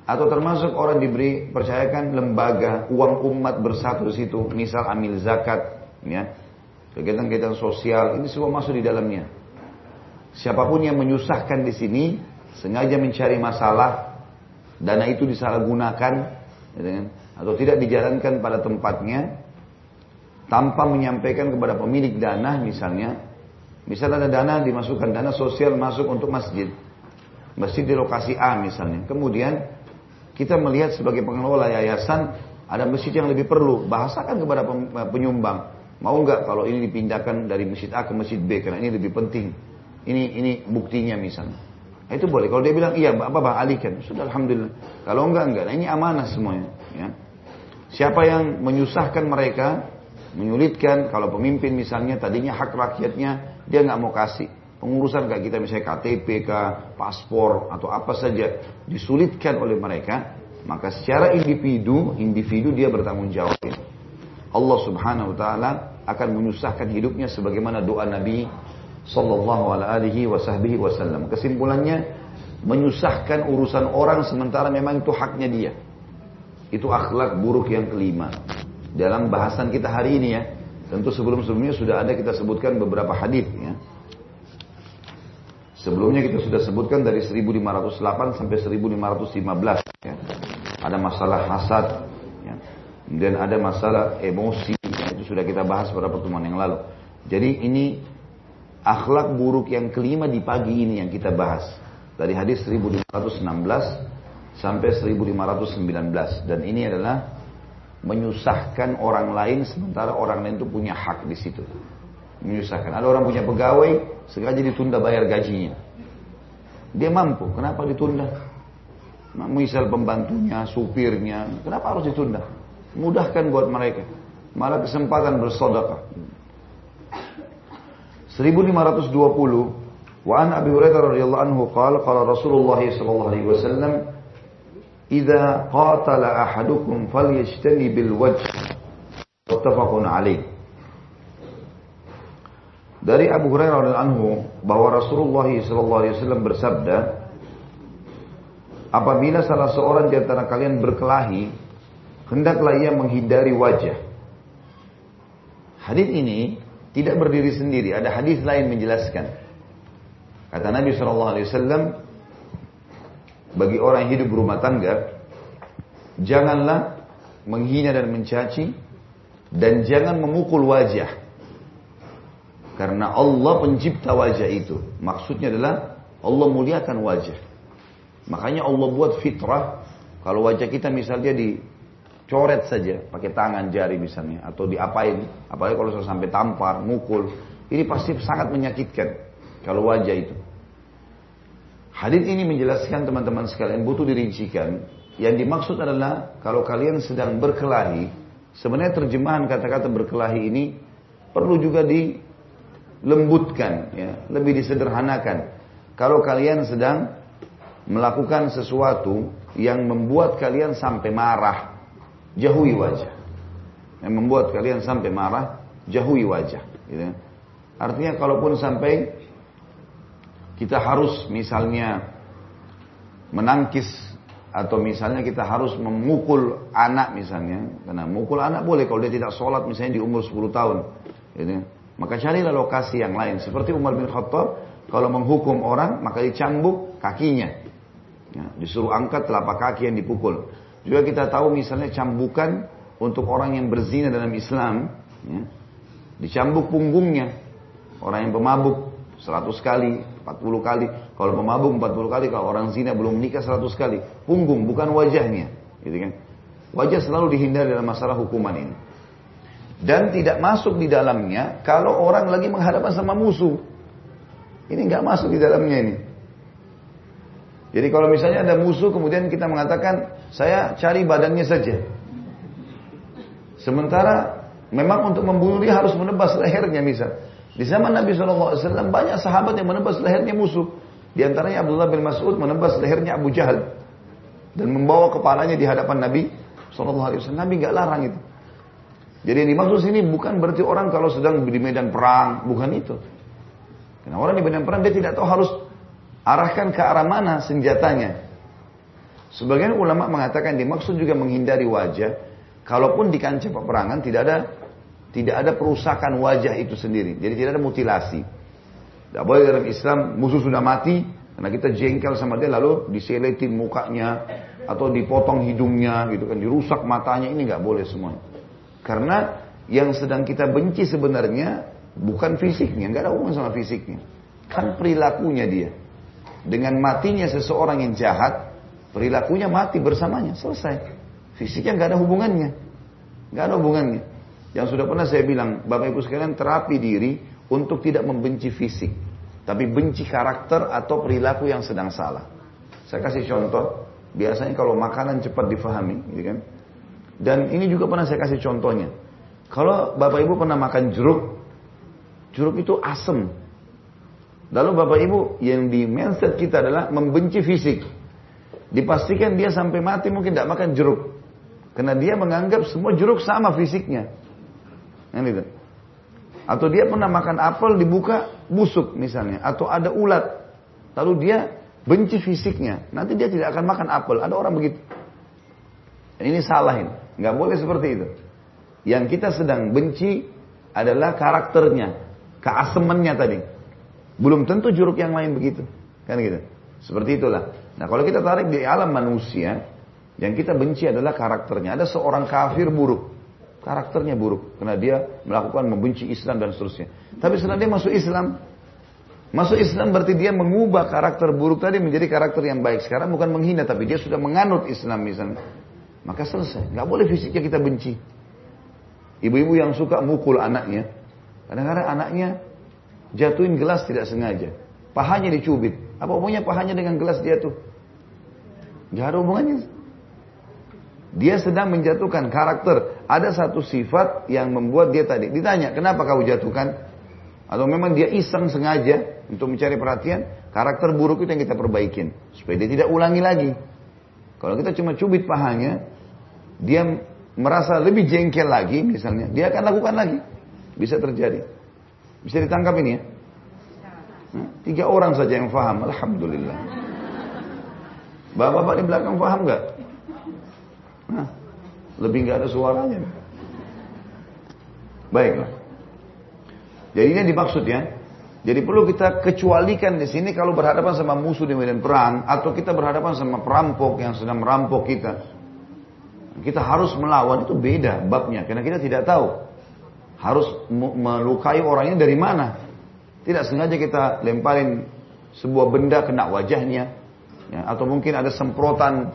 atau termasuk orang diberi percayakan lembaga uang umat bersatu di situ, misal amil zakat, ya, kegiatan-kegiatan sosial, ini semua masuk di dalamnya. Siapa pun yang menyusahkan di sini, sengaja mencari masalah, dana itu disalahgunakan, gitu kan, atau tidak dijalankan pada tempatnya, tanpa menyampaikan kepada pemilik dana, misalnya, misalnya ada dana dimasukkan dana sosial masuk untuk masjid, masjid di lokasi A misalnya, kemudian kita melihat sebagai pengelola yayasan ada masjid yang lebih perlu. Bahasakan kepada penyumbang. Mau nggak kalau ini dipindahkan dari masjid A ke masjid B karena ini lebih penting. ini ini buktinya misalnya. Itu boleh. Kalau dia bilang iya, apa bang alihkan, sudah alhamdulillah. Kalau enggak enggak, nah, ini amanah semuanya. Ya. Siapa yang menyusahkan mereka, menyulitkan, kalau pemimpin misalnya tadinya hak rakyatnya dia nggak mau kasih. Pengurusan kayak kita misalnya KTP, paspor atau apa saja disulitkan oleh mereka, maka secara individu, individu dia bertanggung jawab. Allah Subhanahu wa taala akan menyusahkan hidupnya sebagaimana doa Nabi sallallahu alaihi wasallam. Kesimpulannya menyusahkan urusan orang sementara memang itu haknya dia. Itu akhlak buruk yang kelima. Dalam bahasan kita hari ini ya, tentu sebelum-sebelumnya sudah ada kita sebutkan beberapa hadis ya. Sebelumnya kita sudah sebutkan dari 1508 sampai 1515 ya. Ada masalah hasad Dan ada masalah emosi. Itu sudah kita bahas pada pertemuan yang lalu. Jadi ini akhlak buruk yang kelima di pagi ini yang kita bahas. Dari hadis 1516 sampai 1519 dan ini adalah menyusahkan orang lain sementara orang lain itu punya hak di situ. Menyusahkan. Ada orang punya pegawai sengaja ditunda bayar gajinya. Dia mampu, kenapa ditunda? Misal pembantunya, supirnya, kenapa harus ditunda? Mudahkan buat mereka. Malah kesempatan bersodakah. 1520 Wa an Abi Hurairah radhiyallahu anhu qala qala Rasulullah sallallahu alaihi wasallam idza qatala ahadukum falyajtani bil wajh muttafaqun alaih dari Abu Hurairah radhiyallahu anhu bahwa Rasulullah sallallahu alaihi wasallam bersabda apabila salah seorang di antara kalian berkelahi hendaklah ia menghindari wajah hadis ini tidak berdiri sendiri. Ada hadis lain menjelaskan. Kata Nabi SAW, bagi orang yang hidup berumah tangga, janganlah menghina dan mencaci, dan jangan memukul wajah. Karena Allah pencipta wajah itu. Maksudnya adalah Allah muliakan wajah. Makanya Allah buat fitrah, kalau wajah kita misalnya di coret saja pakai tangan jari misalnya atau diapain. Apalagi kalau sampai tampar mukul ini pasti sangat menyakitkan. Kalau wajah itu. Hadis ini menjelaskan teman-teman sekalian butuh dirincikan. Yang dimaksud adalah kalau kalian sedang berkelahi sebenarnya terjemahan kata-kata berkelahi ini perlu juga dilembutkan ya. Lebih disederhanakan. Kalau kalian sedang melakukan sesuatu yang membuat kalian sampai marah jauhi wajah. Yang membuat kalian sampai marah, jauhi wajah. Gitu. Artinya kalaupun sampai kita harus misalnya menangkis atau misalnya kita harus memukul anak misalnya, karena mukul anak boleh kalau dia tidak sholat misalnya di umur 10 tahun. Gitu. Maka carilah lokasi yang lain. Seperti Umar bin Khattab, kalau menghukum orang maka dicambuk kakinya. Ya, disuruh angkat telapak kaki yang dipukul. Juga kita tahu misalnya cambukan untuk orang yang berzina dalam Islam, ya, dicambuk punggungnya. Orang yang pemabuk 100 kali, 40 kali. Kalau pemabuk 40 kali, kalau orang zina belum menikah 100 kali. Punggung, bukan wajahnya. Gitu kan? Wajah selalu dihindari dalam masalah hukuman ini. Dan tidak masuk di dalamnya kalau orang lagi menghadapan sama musuh. Ini nggak masuk di dalamnya ini. Jadi kalau misalnya ada musuh kemudian kita mengatakan saya cari badannya saja. Sementara memang untuk membunuh dia harus menebas lehernya misal. Di zaman Nabi SAW banyak sahabat yang menebas lehernya musuh. Di antaranya Abdullah bin Mas'ud menebas lehernya Abu Jahal. Dan membawa kepalanya di hadapan Nabi SAW. Nabi nggak larang itu. Jadi yang dimaksud sini bukan berarti orang kalau sedang di medan perang. Bukan itu. Karena orang di medan perang dia tidak tahu harus Arahkan ke arah mana senjatanya. Sebagian ulama mengatakan dimaksud juga menghindari wajah. Kalaupun di kancah peperangan tidak ada tidak ada perusakan wajah itu sendiri. Jadi tidak ada mutilasi. Tidak boleh dalam Islam musuh sudah mati karena kita jengkel sama dia lalu diseletin mukanya atau dipotong hidungnya gitu kan dirusak matanya ini nggak boleh semua. Karena yang sedang kita benci sebenarnya bukan fisiknya, nggak ada hubungan sama fisiknya. Kan perilakunya dia. Dengan matinya seseorang yang jahat, perilakunya mati bersamanya, selesai. Fisiknya nggak ada hubungannya, nggak ada hubungannya. Yang sudah pernah saya bilang, bapak ibu sekalian terapi diri untuk tidak membenci fisik. Tapi benci karakter atau perilaku yang sedang salah. Saya kasih contoh, biasanya kalau makanan cepat difahami, gitu kan? Dan ini juga pernah saya kasih contohnya. Kalau Bapak Ibu pernah makan jeruk, jeruk itu asam. Lalu Bapak Ibu yang di mindset kita adalah membenci fisik. Dipastikan dia sampai mati mungkin tidak makan jeruk. Karena dia menganggap semua jeruk sama fisiknya. Kan itu. Atau dia pernah makan apel dibuka busuk misalnya. Atau ada ulat. Lalu dia benci fisiknya. Nanti dia tidak akan makan apel. Ada orang begitu. Ini salahin. Nggak boleh seperti itu. Yang kita sedang benci adalah karakternya. Keasemannya tadi. Belum tentu jeruk yang lain begitu. Kan gitu. Seperti itulah. Nah kalau kita tarik di alam manusia, yang kita benci adalah karakternya. Ada seorang kafir buruk. Karakternya buruk. Karena dia melakukan membenci Islam dan seterusnya. Tapi setelah dia masuk Islam, Masuk Islam berarti dia mengubah karakter buruk tadi menjadi karakter yang baik. Sekarang bukan menghina, tapi dia sudah menganut Islam misalnya. Maka selesai. Nggak boleh fisiknya kita benci. Ibu-ibu yang suka mukul anaknya. Kadang-kadang anaknya jatuhin gelas tidak sengaja. Pahanya dicubit. Apa hubungannya pahanya dengan gelas dia tuh? Gak ada hubungannya. Dia sedang menjatuhkan karakter. Ada satu sifat yang membuat dia tadi. Ditanya, kenapa kau jatuhkan? Atau memang dia iseng sengaja untuk mencari perhatian, karakter buruk itu yang kita perbaikin. Supaya dia tidak ulangi lagi. Kalau kita cuma cubit pahanya, dia merasa lebih jengkel lagi misalnya, dia akan lakukan lagi. Bisa terjadi. Bisa ditangkap ini ya? Tiga orang saja yang faham, Alhamdulillah. Bapak-bapak di belakang faham nggak? Nah, lebih nggak ada suaranya. Baiklah. Jadi ini dimaksud ya. Jadi perlu kita kecualikan di sini kalau berhadapan sama musuh di medan perang atau kita berhadapan sama perampok yang sedang merampok kita. Kita harus melawan itu beda babnya karena kita tidak tahu harus melukai orangnya dari mana. Tidak sengaja kita lemparin sebuah benda kena wajahnya ya, atau mungkin ada semprotan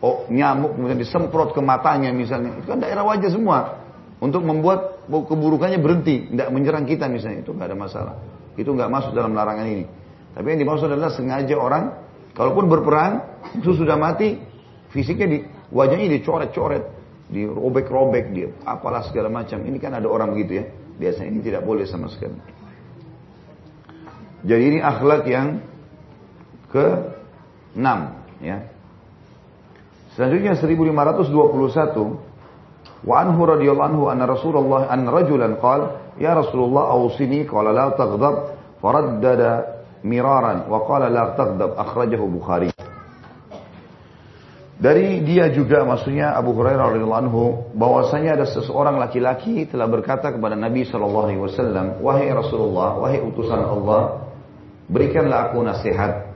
oh, nyamuk kemudian disemprot ke matanya misalnya. Itu kan daerah wajah semua untuk membuat keburukannya berhenti, tidak menyerang kita misalnya, itu nggak ada masalah. Itu nggak masuk dalam larangan ini. Tapi yang dimaksud adalah sengaja orang, kalaupun berperang, itu sudah mati, fisiknya di wajahnya dicoret-coret, dirobek-robek, dia apalah segala macam. Ini kan ada orang begitu ya. Biasanya ini tidak boleh sama sekali. Jadi ini akhlak yang ke 6 ya. Selanjutnya 1521 wa anhu radhiyallahu anhu anna Rasulullah an rajulan qala ya Rasulullah awsini qala la taghdab faraddada miraran wa qala la taghdab akhrajahu Bukhari dari dia juga maksudnya Abu Hurairah radhiyallahu anhu bahwasanya ada seseorang laki-laki telah berkata kepada Nabi sallallahu alaihi wasallam, "Wahai Rasulullah, wahai utusan Allah, berikanlah aku nasihat."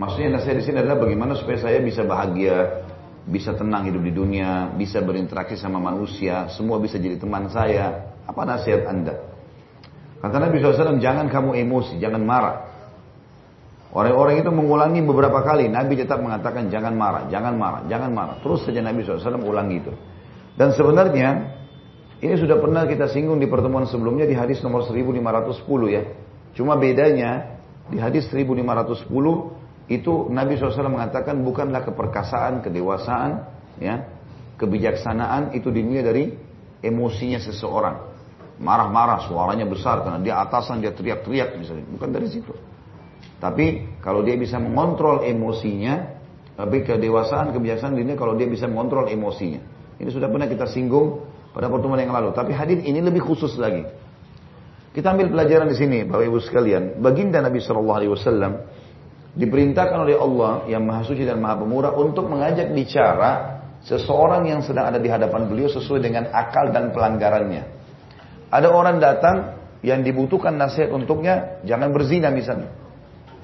Maksudnya nasihat di sini adalah bagaimana supaya saya bisa bahagia, bisa tenang hidup di dunia, bisa berinteraksi sama manusia, semua bisa jadi teman saya. Apa nasihat anda? Kata Nabi SAW, jangan kamu emosi, jangan marah. Orang-orang itu mengulangi beberapa kali, Nabi tetap mengatakan jangan marah, jangan marah, jangan marah. Terus saja Nabi SAW ulangi itu. Dan sebenarnya, ini sudah pernah kita singgung di pertemuan sebelumnya di hadis nomor 1510 ya. Cuma bedanya, di hadis 1510 itu Nabi SAW mengatakan bukanlah keperkasaan, kedewasaan, ya, kebijaksanaan itu dinilai dari emosinya seseorang. Marah-marah, suaranya besar karena dia atasan dia teriak-teriak misalnya, bukan dari situ. Tapi kalau dia bisa mengontrol emosinya, lebih kedewasaan, kebijaksanaan dinilai kalau dia bisa mengontrol emosinya. Ini sudah pernah kita singgung pada pertemuan yang lalu. Tapi hadis ini lebih khusus lagi. Kita ambil pelajaran di sini, Bapak Ibu sekalian. Baginda Nabi Shallallahu Alaihi Wasallam diperintahkan oleh Allah yang Maha Suci dan Maha Pemurah untuk mengajak bicara seseorang yang sedang ada di hadapan beliau sesuai dengan akal dan pelanggarannya. Ada orang datang yang dibutuhkan nasihat untuknya, jangan berzina misalnya.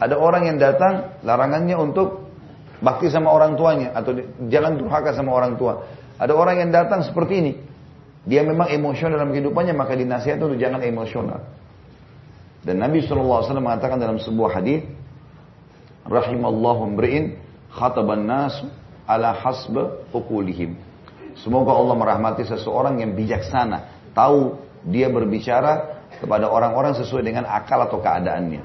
Ada orang yang datang larangannya untuk bakti sama orang tuanya atau jangan durhaka sama orang tua. Ada orang yang datang seperti ini. Dia memang emosional dalam kehidupannya maka dinasihat untuk jangan emosional. Dan Nabi SAW mengatakan dalam sebuah hadis, rahimallahu mri'in khataban nas ala hasba ukulihim. Semoga Allah merahmati seseorang yang bijaksana, tahu dia berbicara kepada orang-orang sesuai dengan akal atau keadaannya.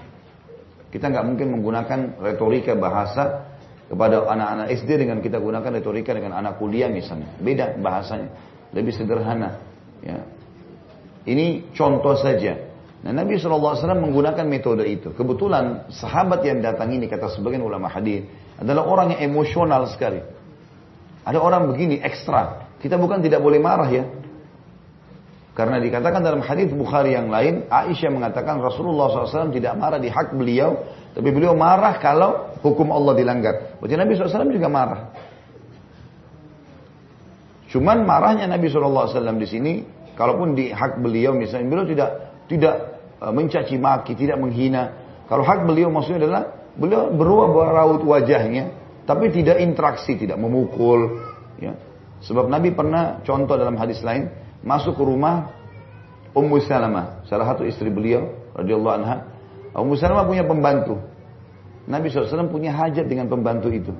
Kita nggak mungkin menggunakan retorika bahasa kepada anak-anak SD dengan kita gunakan retorika dengan anak kuliah misalnya. Beda bahasanya, lebih sederhana. Ya. Ini contoh saja. Nah Nabi SAW menggunakan metode itu. Kebetulan sahabat yang datang ini kata sebagian ulama hadis adalah orang yang emosional sekali. Ada orang begini ekstra. Kita bukan tidak boleh marah ya. Karena dikatakan dalam hadis Bukhari yang lain, Aisyah mengatakan Rasulullah SAW tidak marah di hak beliau, tapi beliau marah kalau hukum Allah dilanggar. Berarti Nabi SAW juga marah. Cuman marahnya Nabi SAW di sini, kalaupun di hak beliau misalnya, beliau tidak tidak e, mencaci maki, tidak menghina. Kalau hak beliau maksudnya adalah beliau berubah raut wajahnya, tapi tidak interaksi, tidak memukul. Ya. Sebab Nabi pernah contoh dalam hadis lain, masuk ke rumah Ummu Salamah, salah satu istri beliau radhiyallahu anha. Ummu Salamah punya pembantu. Nabi SAW punya hajat dengan pembantu itu.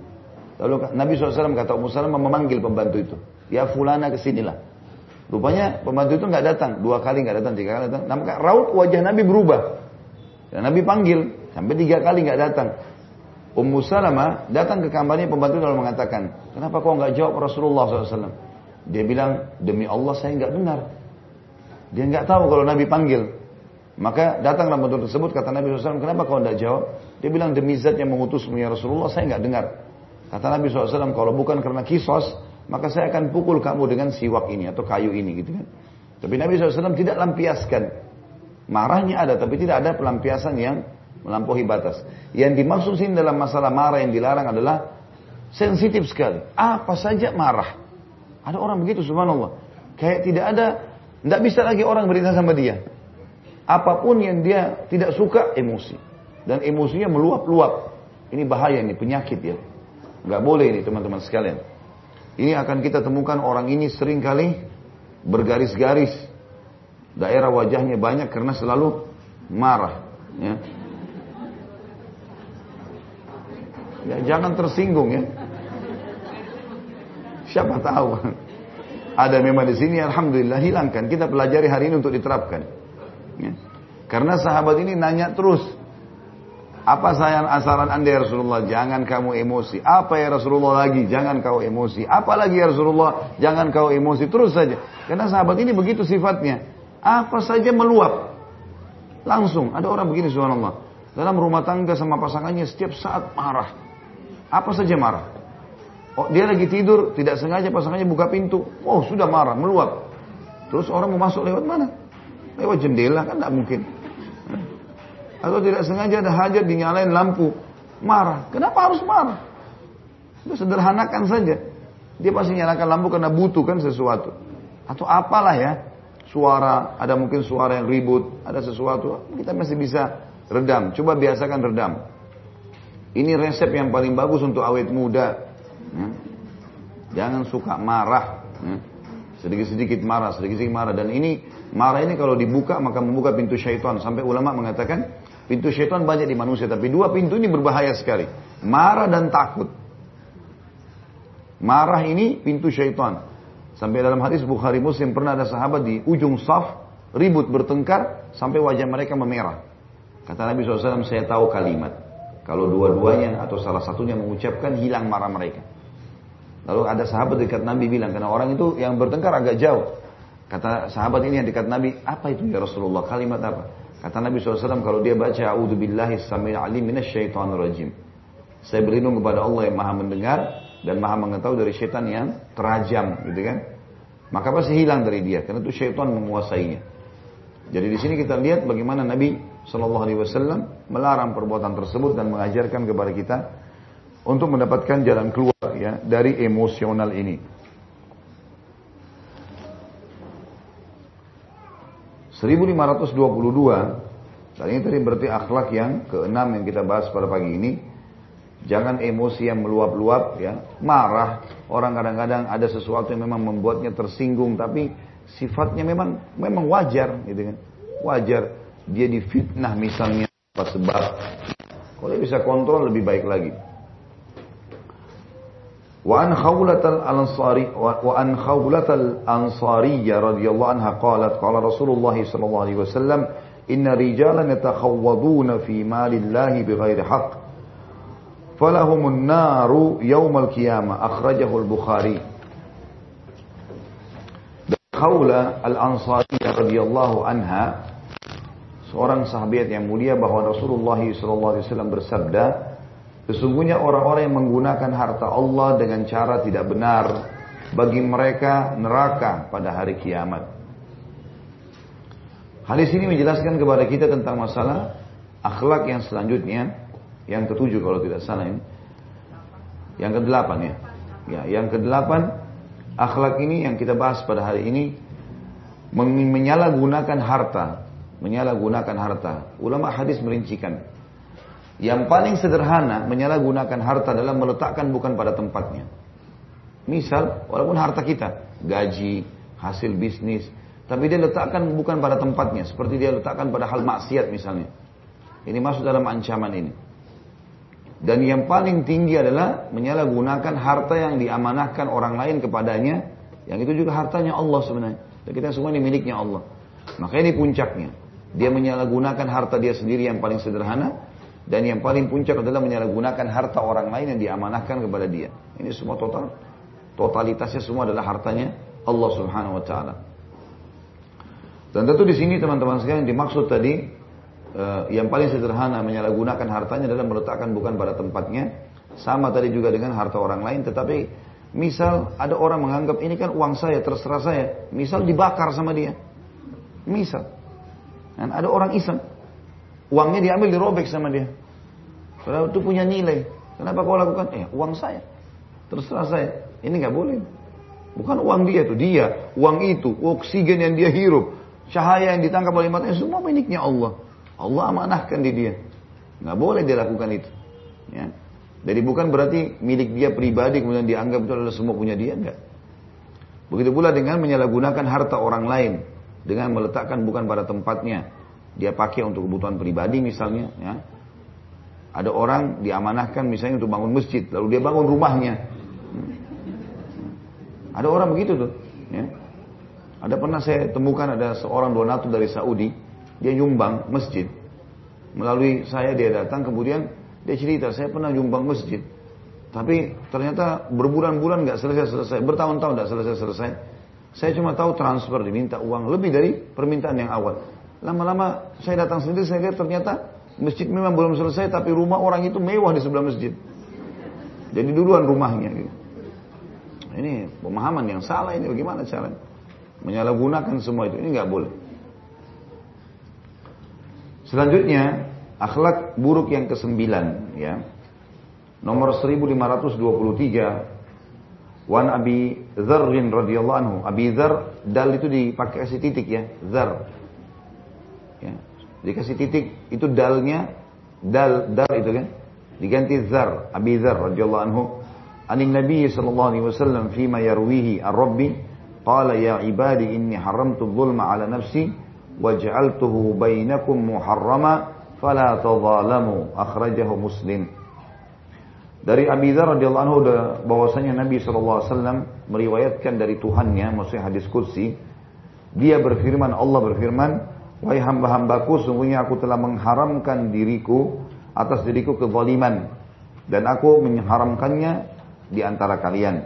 Lalu Nabi SAW kata Ummu Salamah memanggil pembantu itu. Ya fulana ke sinilah. Rupanya pembantu itu nggak datang. Dua kali nggak datang, tiga kali datang. Nampak raut wajah Nabi berubah. Dan Nabi panggil. Sampai tiga kali nggak datang. Ummu Salamah datang ke kamarnya pembantu lalu mengatakan, kenapa kau nggak jawab Rasulullah SAW? Dia bilang, demi Allah saya nggak dengar. Dia nggak tahu kalau Nabi panggil. Maka datanglah pembantu tersebut kata Nabi SAW, kenapa kau nggak jawab? Dia bilang demi zat yang mengutusmu ya Rasulullah saya nggak dengar. Kata Nabi SAW, kalau bukan karena kisos, maka saya akan pukul kamu dengan siwak ini atau kayu ini gitu kan. Tapi Nabi SAW tidak lampiaskan. Marahnya ada, tapi tidak ada pelampiasan yang melampaui batas. Yang dimaksud sini dalam masalah marah yang dilarang adalah sensitif sekali. Apa saja marah. Ada orang begitu subhanallah. Kayak tidak ada, tidak bisa lagi orang berita sama dia. Apa pun yang dia tidak suka, emosi. Dan emosinya meluap-luap. Ini bahaya ini, penyakit ya. Nggak boleh ini teman-teman sekalian. Ini akan kita temukan orang ini sering kali bergaris-garis. Daerah wajahnya banyak karena selalu marah. Ya. Ya, jangan tersinggung ya. Siapa tahu. Ada memang di sini, alhamdulillah hilangkan. Kita pelajari hari ini untuk diterapkan. Ya. Karena sahabat ini nanya terus. Apa sayang asaran anda ya Rasulullah? Jangan kamu emosi. Apa ya Rasulullah lagi? Jangan kau emosi. Apa lagi ya Rasulullah? Jangan kau emosi. Terus saja. Karena sahabat ini begitu sifatnya. Apa saja meluap. Langsung. Ada orang begini subhanallah. Dalam rumah tangga sama pasangannya setiap saat marah. Apa saja marah. Oh, dia lagi tidur, tidak sengaja pasangannya buka pintu. Oh, sudah marah, meluap. Terus orang mau masuk lewat mana? Lewat jendela kan tidak mungkin. Atau tidak sengaja ada hajat dinyalain lampu. Marah. Kenapa harus marah? Itu sederhanakan saja. Dia pasti nyalakan lampu karena butuh kan sesuatu. Atau apalah ya. Suara, ada mungkin suara yang ribut, ada sesuatu. Kita masih bisa redam. Coba biasakan redam. Ini resep yang paling bagus untuk awet muda. Ya. Jangan suka marah. Ya. Sedikit-sedikit marah, sedikit-sedikit marah. Dan ini marah ini kalau dibuka maka membuka pintu syaitan. Sampai ulama mengatakan pintu syaitan banyak di manusia. Tapi dua pintu ini berbahaya sekali. Marah dan takut. Marah ini pintu syaitan. Sampai dalam hadis Bukhari Muslim pernah ada sahabat di ujung saf ribut bertengkar sampai wajah mereka memerah. Kata Nabi SAW, saya tahu kalimat. Kalau dua-duanya atau salah satunya mengucapkan hilang marah mereka. Lalu ada sahabat dekat Nabi bilang, karena orang itu yang bertengkar agak jauh. Kata sahabat ini yang dekat Nabi, apa itu ya Rasulullah? Kalimat apa? Kata Nabi SAW, kalau dia baca, A'udhu billahi samil alim minasyaitan rajim. Saya berlindung kepada Allah yang maha mendengar dan maha mengetahui dari syaitan yang terajam, gitu kan? Maka pasti hilang dari dia, karena itu syaitan menguasainya. Jadi di sini kita lihat bagaimana Nabi Shallallahu Alaihi Wasallam melarang perbuatan tersebut dan mengajarkan kepada kita untuk mendapatkan jalan keluar ya dari emosional ini. (1522) Dan ini tadi berarti akhlak yang keenam yang kita bahas pada pagi ini. Jangan emosi yang meluap-luap ya, marah. Orang kadang-kadang ada sesuatu yang memang membuatnya tersinggung tapi sifatnya memang memang wajar gitu kan. Wajar dia difitnah misalnya apa sebab kalau bisa kontrol lebih baik lagi wa an khawlat al ansari wa an khawlat al ansariyah radhiyallahu anha qalat qala Rasulullah sallallahu alaihi wasallam inna rijalan yatakhawwaduna fi malillahi bighairi haqq. Falahumun naru yaumal qiyamah akhrajahu al-Bukhari. Khawla al-Ansariyah radhiyallahu anha seorang sahabat yang mulia bahwa Rasulullah SAW bersabda sesungguhnya orang-orang yang menggunakan harta Allah dengan cara tidak benar bagi mereka neraka pada hari kiamat Hadis ini menjelaskan kepada kita tentang masalah akhlak yang selanjutnya yang ketujuh kalau tidak salah ini yang kedelapan ya ya yang kedelapan akhlak ini yang kita bahas pada hari ini menyalahgunakan harta, menyalahgunakan harta. Ulama hadis merincikan. Yang paling sederhana menyalahgunakan harta dalam meletakkan bukan pada tempatnya. Misal, walaupun harta kita, gaji, hasil bisnis, tapi dia letakkan bukan pada tempatnya, seperti dia letakkan pada hal maksiat misalnya. Ini masuk dalam ancaman ini. Dan yang paling tinggi adalah menyalahgunakan harta yang diamanahkan orang lain kepadanya, yang itu juga hartanya Allah sebenarnya. Dan kita semua ini miliknya Allah. Maka ini puncaknya. Dia menyalahgunakan harta dia sendiri yang paling sederhana, dan yang paling puncak adalah menyalahgunakan harta orang lain yang diamanahkan kepada dia. Ini semua total, totalitasnya semua adalah hartanya Allah Subhanahu Wa Taala. Dan tentu di sini teman-teman sekalian dimaksud tadi uh, yang paling sederhana menyalahgunakan hartanya adalah meletakkan bukan pada tempatnya. Sama tadi juga dengan harta orang lain, tetapi misal ada orang menganggap ini kan uang saya, terserah saya. Misal dibakar sama dia. Misal. Dan ada orang iseng. Uangnya diambil dirobek sama dia. Padahal itu punya nilai. Kenapa kau lakukan? Eh, uang saya. Terserah saya. Ini nggak boleh. Bukan uang dia tuh, dia, uang itu, oksigen yang dia hirup, cahaya yang ditangkap oleh matanya semua miliknya Allah. Allah amanahkan di dia. Nggak boleh dia lakukan itu. Ya. Jadi bukan berarti milik dia pribadi kemudian dianggap itu adalah semua punya dia, enggak. Begitu pula dengan menyalahgunakan harta orang lain dengan meletakkan bukan pada tempatnya. Dia pakai untuk kebutuhan pribadi misalnya, ya. Ada orang diamanahkan misalnya untuk bangun masjid, lalu dia bangun rumahnya. Ada orang begitu tuh, ya. Ada pernah saya temukan ada seorang donatur dari Saudi, dia nyumbang masjid. Melalui saya dia datang kemudian dia cerita saya pernah nyumbang masjid. Tapi ternyata berbulan-bulan nggak selesai-selesai, bertahun-tahun nggak selesai-selesai. Saya cuma tahu transfer diminta uang lebih dari permintaan yang awal. Lama-lama saya datang sendiri saya lihat ternyata masjid memang belum selesai tapi rumah orang itu mewah di sebelah masjid. Jadi duluan rumahnya gitu. Ini pemahaman yang salah ini bagaimana caranya? Menyalahgunakan semua itu ini nggak boleh. Selanjutnya, akhlak buruk yang kesembilan ya. Nomor 1523 Wan Abi Dzarrin radhiyallahu anhu. Abi Dzar dal itu dipakai kasih titik ya, Dzar. Dikasih titik itu dalnya dal dal itu kan diganti Dzar, Abi Dzar radhiyallahu anhu. Anin Nabi sallallahu alaihi wasallam fima yarwihi ar-Rabbi qala ya ibadi inni haramtu dhulma ala nafsi waj'altuhu bainakum muharrama fala tadhalamu akhrajahu Muslim dari Abi Dzar radhiyallahu anhu bahwasanya Nabi SAW meriwayatkan dari Tuhannya maksudnya hadis kursi dia berfirman Allah berfirman wahai hamba-hambaku sungguhnya aku telah mengharamkan diriku atas diriku kezaliman dan aku mengharamkannya di antara kalian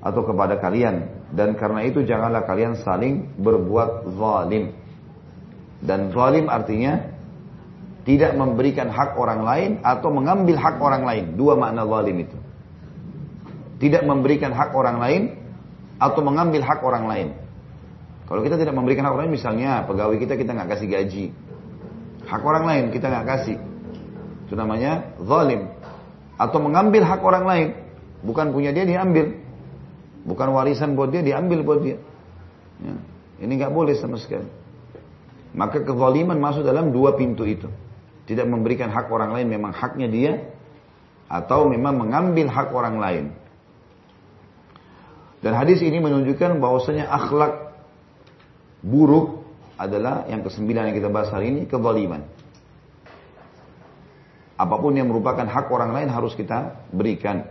atau kepada kalian dan karena itu janganlah kalian saling berbuat zalim dan zalim artinya tidak memberikan hak orang lain atau mengambil hak orang lain. Dua makna zalim itu. Tidak memberikan hak orang lain atau mengambil hak orang lain. Kalau kita tidak memberikan hak orang lain, misalnya pegawai kita kita nggak kasih gaji, hak orang lain kita nggak kasih, itu namanya zalim. Atau mengambil hak orang lain, bukan punya dia diambil, bukan warisan buat dia diambil buat dia. Ya. Ini nggak boleh sama sekali. Maka kezaliman masuk dalam dua pintu itu. Tidak memberikan hak orang lain memang haknya dia. Atau memang mengambil hak orang lain. Dan hadis ini menunjukkan bahwasanya akhlak buruk adalah yang kesembilan yang kita bahas hari ini, kezaliman. Apa pun yang merupakan hak orang lain harus kita berikan.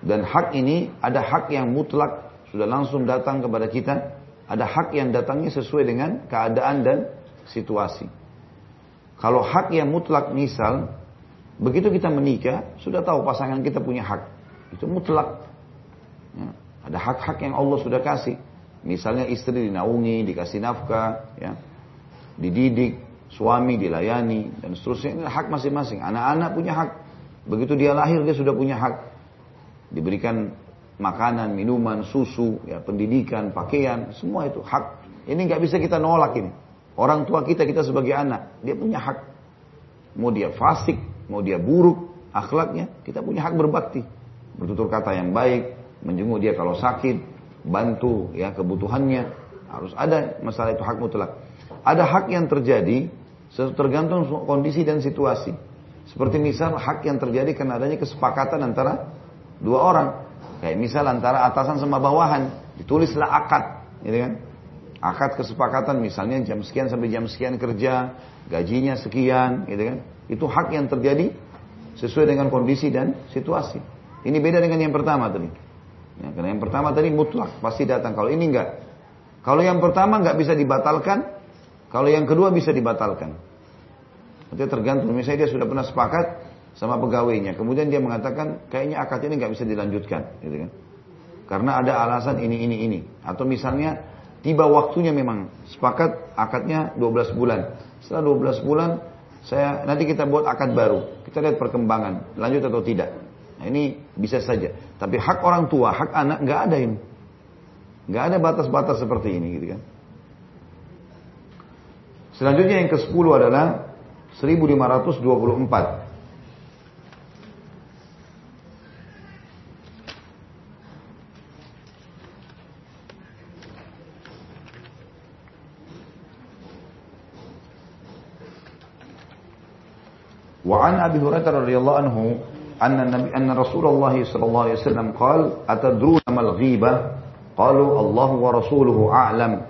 Dan hak ini ada hak yang mutlak sudah langsung datang kepada kita ada hak yang datangnya sesuai dengan keadaan dan situasi. Kalau hak yang mutlak misal, begitu kita menikah, sudah tahu pasangan kita punya hak. Itu mutlak. Ya, ada hak-hak yang Allah sudah kasih. Misalnya istri dinaungi, dikasih nafkah, ya, dididik, suami dilayani, dan seterusnya. Ini hak masing-masing. Anak-anak punya hak. Begitu dia lahir, dia sudah punya hak. Diberikan makanan, minuman, susu, ya, pendidikan, pakaian, semua itu hak. Ini nggak bisa kita nolak ini. Orang tua kita, kita sebagai anak, dia punya hak. Mau dia fasik, mau dia buruk, akhlaknya, kita punya hak berbakti. Bertutur kata yang baik, menjenguk dia kalau sakit, bantu ya kebutuhannya. Harus ada masalah itu hak mutlak. Ada hak yang terjadi tergantung kondisi dan situasi. Seperti misal hak yang terjadi karena adanya kesepakatan antara dua orang. Kayak misal antara atasan sama bawahan, ditulislah akad, gitu kan? akad kesepakatan misalnya jam sekian sampai jam sekian kerja, gajinya sekian, gitu kan. Itu hak yang terjadi sesuai dengan kondisi dan situasi. Ini beda dengan yang pertama tadi. Ya, karena yang pertama tadi mutlak, pasti datang. Kalau ini enggak. Kalau yang pertama enggak bisa dibatalkan, kalau yang kedua bisa dibatalkan. Itu tergantung. Misalnya dia sudah pernah sepakat sama pegawainya, kemudian dia mengatakan kayaknya akad ini nggak bisa dilanjutkan, gitu kan? Karena ada alasan ini ini ini. Atau misalnya Tiba waktunya memang sepakat akadnya 12 bulan. Setelah 12 bulan saya nanti kita buat akad baru. Kita lihat perkembangan, lanjut atau tidak. Nah, ini bisa saja. Tapi hak orang tua, hak anak nggak ada ini. Nggak ada batas-batas seperti ini gitu kan. Selanjutnya yang ke-10 adalah 1524. وعن أبي هريرة رضي الله عنه أن النبي أن رسول الله صلى الله عليه وسلم قال أتدرون ما الغيبة؟ قالوا الله ورسوله أعلم.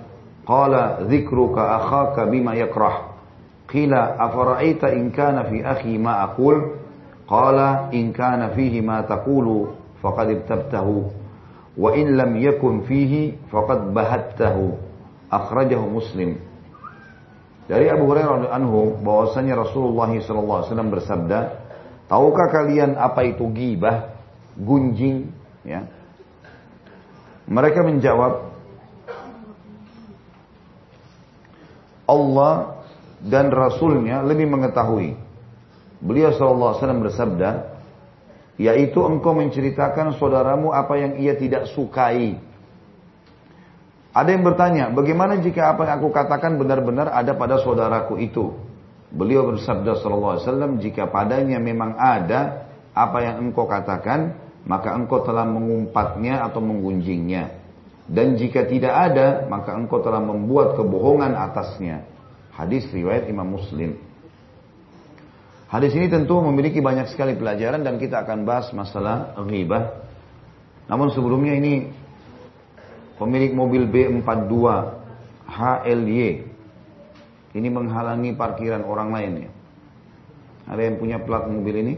قال ذكرك أخاك بما يكره. قيل أفرأيت إن كان في أخي ما أقول؟ قال إن كان فيه ما تقول فقد ابتبته. وإن لم يكن فيه فقد بهته. أخرجه مسلم. Dari Abu Hurairah anhu bahwasanya Rasulullah SAW bersabda, tahukah kalian apa itu gibah, gunjing? Ya. Mereka menjawab, Allah dan Rasulnya lebih mengetahui. Beliau SAW bersabda, yaitu engkau menceritakan saudaramu apa yang ia tidak sukai ada yang bertanya, bagaimana jika apa yang aku katakan benar-benar ada pada saudaraku itu? Beliau bersabda sallallahu alaihi wasallam, jika padanya memang ada apa yang engkau katakan, maka engkau telah mengumpatnya atau menggunjingnya. Dan jika tidak ada, maka engkau telah membuat kebohongan atasnya. Hadis riwayat Imam Muslim. Hadis ini tentu memiliki banyak sekali pelajaran dan kita akan bahas masalah ghibah. Namun sebelumnya ini Pemilik mobil B42 HLY ini menghalangi parkiran orang lain ya. Ada yang punya plat mobil ini?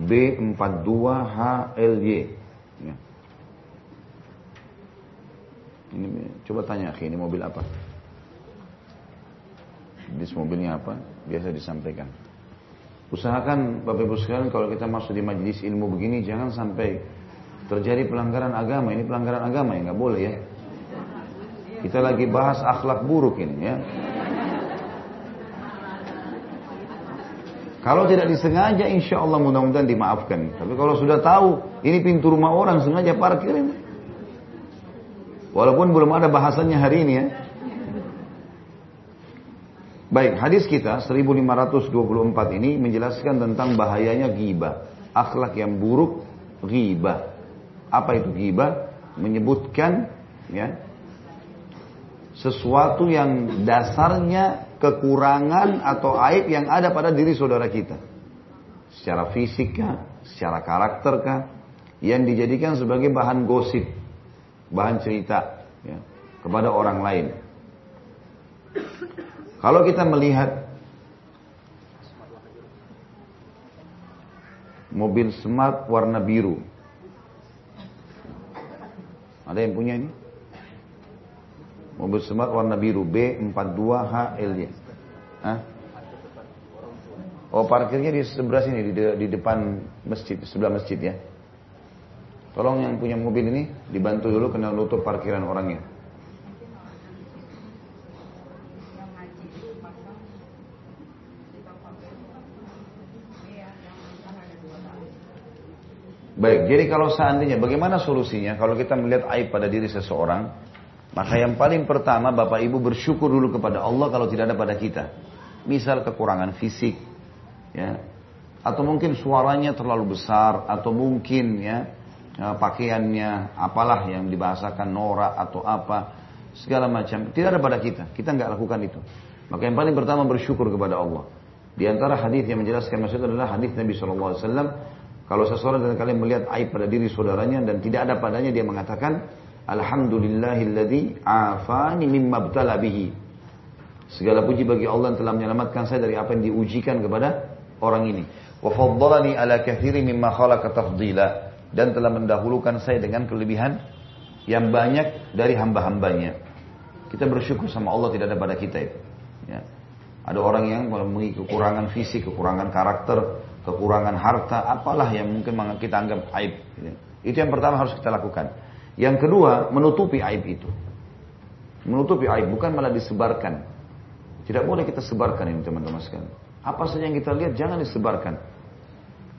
B42 HLY. Ya. Ini coba tanya ini mobil apa? Jenis mobilnya apa? Biasa disampaikan. Usahakan Bapak Ibu sekalian kalau kita masuk di majelis ilmu begini jangan sampai terjadi pelanggaran agama. Ini pelanggaran agama ya, nggak boleh ya. Kita lagi bahas akhlak buruk ini ya. Kalau tidak disengaja, insya Allah mudah-mudahan dimaafkan. Tapi kalau sudah tahu, ini pintu rumah orang sengaja parkir ini. Walaupun belum ada bahasannya hari ini ya. Baik, hadis kita 1524 ini menjelaskan tentang bahayanya ghibah. Akhlak yang buruk, ghibah. Apa itu ghibah? Menyebutkan ya sesuatu yang dasarnya kekurangan atau aib yang ada pada diri saudara kita. Secara fisik secara karakter kah, yang dijadikan sebagai bahan gosip, bahan cerita ya, kepada orang lain. Kalau kita melihat mobil smart warna biru ada yang punya ini? Mobil smart warna biru B42HL ya. Hah? Oh parkirnya di sebelah sini di, de, di depan masjid sebelah masjid ya. Tolong yang punya mobil ini dibantu dulu kena nutup parkiran orangnya. Baik, jadi kalau seandainya bagaimana solusinya kalau kita melihat aib pada diri seseorang, maka yang paling pertama Bapak Ibu bersyukur dulu kepada Allah kalau tidak ada pada kita. Misal kekurangan fisik, ya, atau mungkin suaranya terlalu besar, atau mungkin ya e, pakaiannya apalah yang dibahasakan norak atau apa segala macam tidak ada pada kita. Kita nggak lakukan itu. Maka yang paling pertama bersyukur kepada Allah. Di antara hadis yang menjelaskan maksud adalah hadis Nabi SAW kalau seseorang dan kalian melihat aib pada diri saudaranya dan tidak ada padanya dia mengatakan Alhamdulillahilladzi afani mimma btala bihi. Segala puji bagi Allah yang telah menyelamatkan saya dari apa yang diujikan kepada orang ini. Wa faddalani ala katsiri mimma khalaqa tafdila dan telah mendahulukan saya dengan kelebihan yang banyak dari hamba-hambanya. Kita bersyukur sama Allah tidak ada pada kita itu. Ya. Ada orang yang memiliki kekurangan fisik, kekurangan karakter, kekurangan harta, apalah yang mungkin kita anggap aib. Itu yang pertama harus kita lakukan. Yang kedua, menutupi aib itu. Menutupi aib, bukan malah disebarkan. Tidak boleh kita sebarkan ini teman-teman sekalian. Apa saja yang kita lihat jangan disebarkan.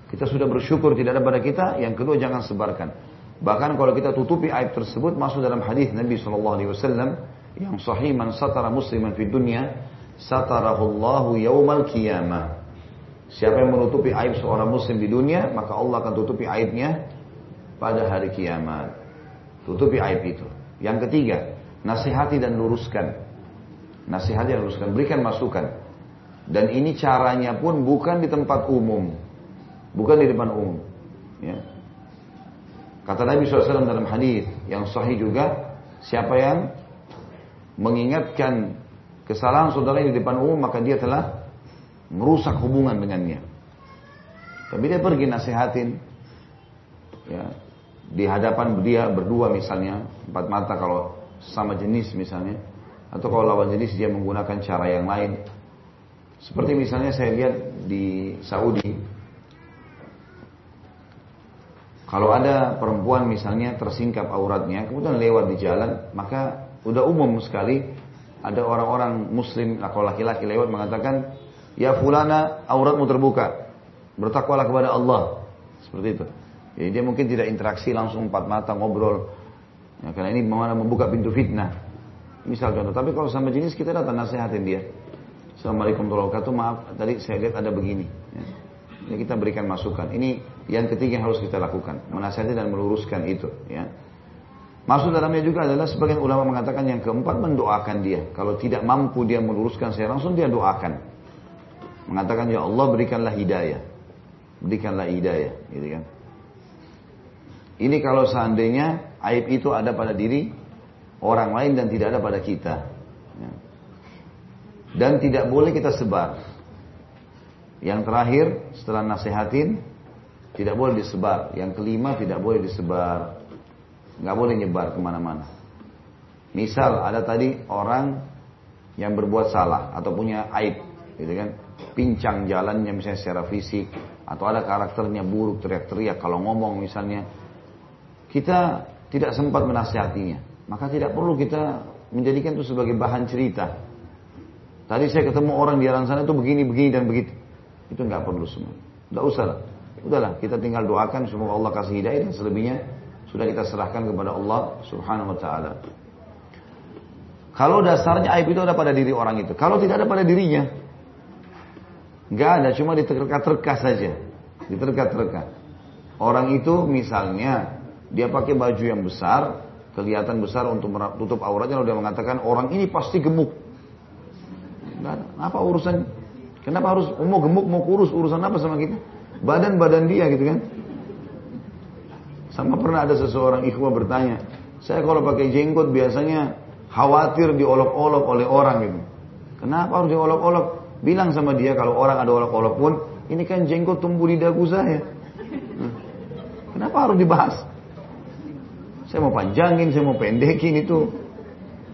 Kita sudah bersyukur tidak ada pada kita, yang kedua jangan sebarkan. Bahkan kalau kita tutupi aib tersebut masuk dalam hadis Nabi SAW yang sahih man satara musliman fi dunya satarahullahu yaumal qiyamah. Siapa yang menutupi aib seorang muslim di dunia, maka Allah akan tutupi aibnya pada hari kiamat. Tutupi aib itu. Yang ketiga, nasihati dan luruskan. Nasihati dan luruskan, berikan masukan. Dan ini caranya pun bukan di tempat umum. Bukan di depan umum. Ya. Kata Nabi SAW dalam hadis yang sahih juga, siapa yang mengingatkan kesalahan saudara di depan umum, maka dia telah merusak hubungan dengannya. Tapi dia pergi nasihatin, ya, di hadapan dia berdua misalnya, empat mata kalau sama jenis misalnya, atau kalau lawan jenis dia menggunakan cara yang lain. Seperti misalnya saya lihat di Saudi, kalau ada perempuan misalnya tersingkap auratnya, kemudian lewat di jalan, maka udah umum sekali ada orang-orang muslim, kalau laki-laki lewat mengatakan, Ya fulana auratmu terbuka. Bertakwalah kepada Allah. Seperti itu. Jadi dia mungkin tidak interaksi langsung empat mata ngobrol. Ya, karena ini mana membuka pintu fitnah. Misal contoh. Tapi kalau sama jenis kita datang nasihatin dia. Assalamualaikum warahmatullahi wabarakatuh. Maaf tadi saya lihat ada begini. Ya. Ini kita berikan masukan. Ini yang ketiga yang harus kita lakukan. Menasihati dan meluruskan itu. Ya. Maksud dalamnya juga adalah sebagian ulama mengatakan yang keempat mendoakan dia. Kalau tidak mampu dia meluruskan saya langsung dia doakan. Mengatakan ya Allah berikanlah hidayah. Berikanlah hidayah, gitu kan. Ini kalau seandainya aib itu ada pada diri orang lain dan tidak ada pada kita. Ya. Dan tidak boleh kita sebar. Yang terakhir setelah nasihatin tidak boleh disebar. Yang kelima tidak boleh disebar. Nggak boleh nyebar ke mana-mana. Misal ada tadi orang yang berbuat salah atau punya aib, gitu kan? pincang jalannya misalnya secara fisik atau ada karakternya buruk teriak-teriak kalau ngomong misalnya kita tidak sempat menasihatinya. Maka tidak perlu kita menjadikan itu sebagai bahan cerita. Tadi saya ketemu orang di jalan sana itu begini begini dan begitu. Itu nggak perlu semua. Nggak usah lah. Udahlah kita tinggal doakan semoga Allah kasih hidayah dan selebihnya sudah kita serahkan kepada Allah subhanahu wa ta'ala. Kalau dasarnya aib itu ada pada diri orang itu. Kalau tidak ada pada dirinya Nggak ada, cuma diterka-terka saja. Diterka-terka. Orang itu misalnya, dia pakai baju yang besar, kelihatan besar untuk tutup auratnya, lalu dia mengatakan, orang ini pasti gemuk. Nggak. Apa urusan? Kenapa harus mau gemuk, mau kurus, urusan apa sama kita? Badan-badan dia gitu kan. Sama pernah ada seseorang ikhwah bertanya, saya kalau pakai jenggot biasanya khawatir diolok-olok oleh orang gitu. Kenapa harus diolok-olok? Bilang sama dia kalau orang ada olok-olok pun, ini kan jenggot tumbuh di dagu saya. Kenapa harus dibahas? Saya mau panjangin, saya mau pendekin itu.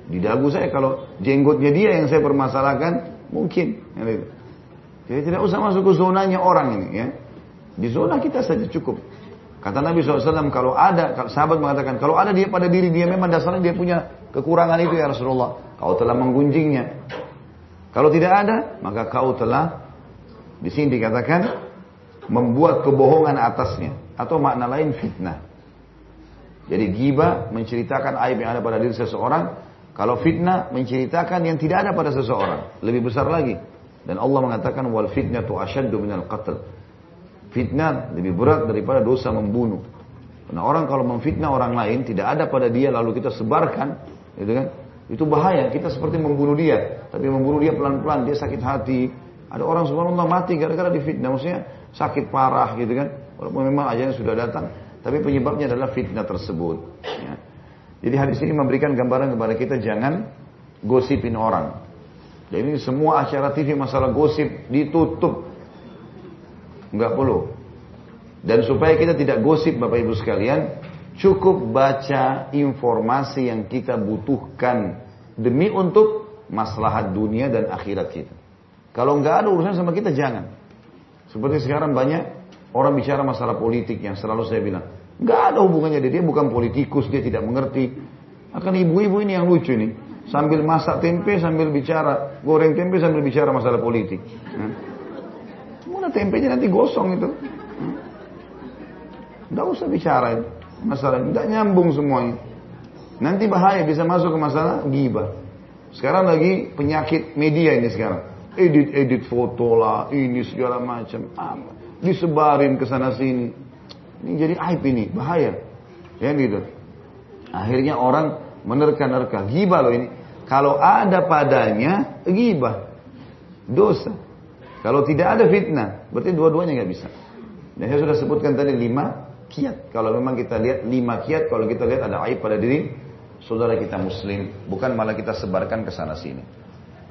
Di dagu saya kalau jenggotnya dia yang saya permasalahkan, mungkin. Jadi tidak usah masuk ke zonanya orang ini ya. Di zona kita saja cukup. Kata Nabi SAW, kalau ada, sahabat mengatakan, kalau ada dia pada diri dia memang dasarnya dia punya kekurangan itu ya Rasulullah. Kau telah menggunjingnya. Kalau tidak ada, maka kau telah, di sini dikatakan, membuat kebohongan atasnya. Atau makna lain fitnah. Jadi giba menceritakan aib yang ada pada diri seseorang. Kalau fitnah menceritakan yang tidak ada pada seseorang. Lebih besar lagi. Dan Allah mengatakan wal fitnah tu asyaddu minal qatl. Fitnah lebih berat daripada dosa membunuh. Karena orang kalau memfitnah orang lain tidak ada pada dia lalu kita sebarkan, gitu kan? Itu bahaya. Kita seperti membunuh dia, tapi membunuh dia pelan-pelan, dia sakit hati. Ada orang subhanallah mati gara-gara difitnah, maksudnya sakit parah gitu kan. Walaupun memang ajalnya sudah datang, tapi penyebabnya adalah fitnah tersebut. Ya. Jadi hadis ini memberikan gambaran kepada kita jangan gosipin orang. Jadi semua acara TV masalah gosip ditutup Enggak perlu. Dan supaya kita tidak gosip Bapak Ibu sekalian, cukup baca informasi yang kita butuhkan demi untuk maslahat dunia dan akhirat kita. Kalau nggak ada urusan sama kita jangan. Seperti sekarang banyak orang bicara masalah politik yang selalu saya bilang, nggak ada hubungannya dia, dia bukan politikus, dia tidak mengerti. Akan ibu-ibu ini yang lucu nih, sambil masak tempe sambil bicara, goreng tempe sambil bicara masalah politik. Nah. Mana tempenya nanti gosong itu. Tidak usah bicara itu. Masalah tidak nyambung semuanya. Nanti bahaya bisa masuk ke masalah gibah. Sekarang lagi penyakit media ini sekarang. Edit-edit foto lah, ini segala macam. Apa? Disebarin ke sana sini. Ini jadi aib ini, bahaya. Ya gitu. Akhirnya orang menerka-nerka. Gibah loh ini. Kalau ada padanya, gibah. Dosa. Kalau tidak ada fitnah, berarti dua-duanya nggak bisa. Dan saya sudah sebutkan tadi lima kiat. Kalau memang kita lihat lima kiat, kalau kita lihat ada aib pada diri saudara kita muslim, bukan malah kita sebarkan ke sana sini.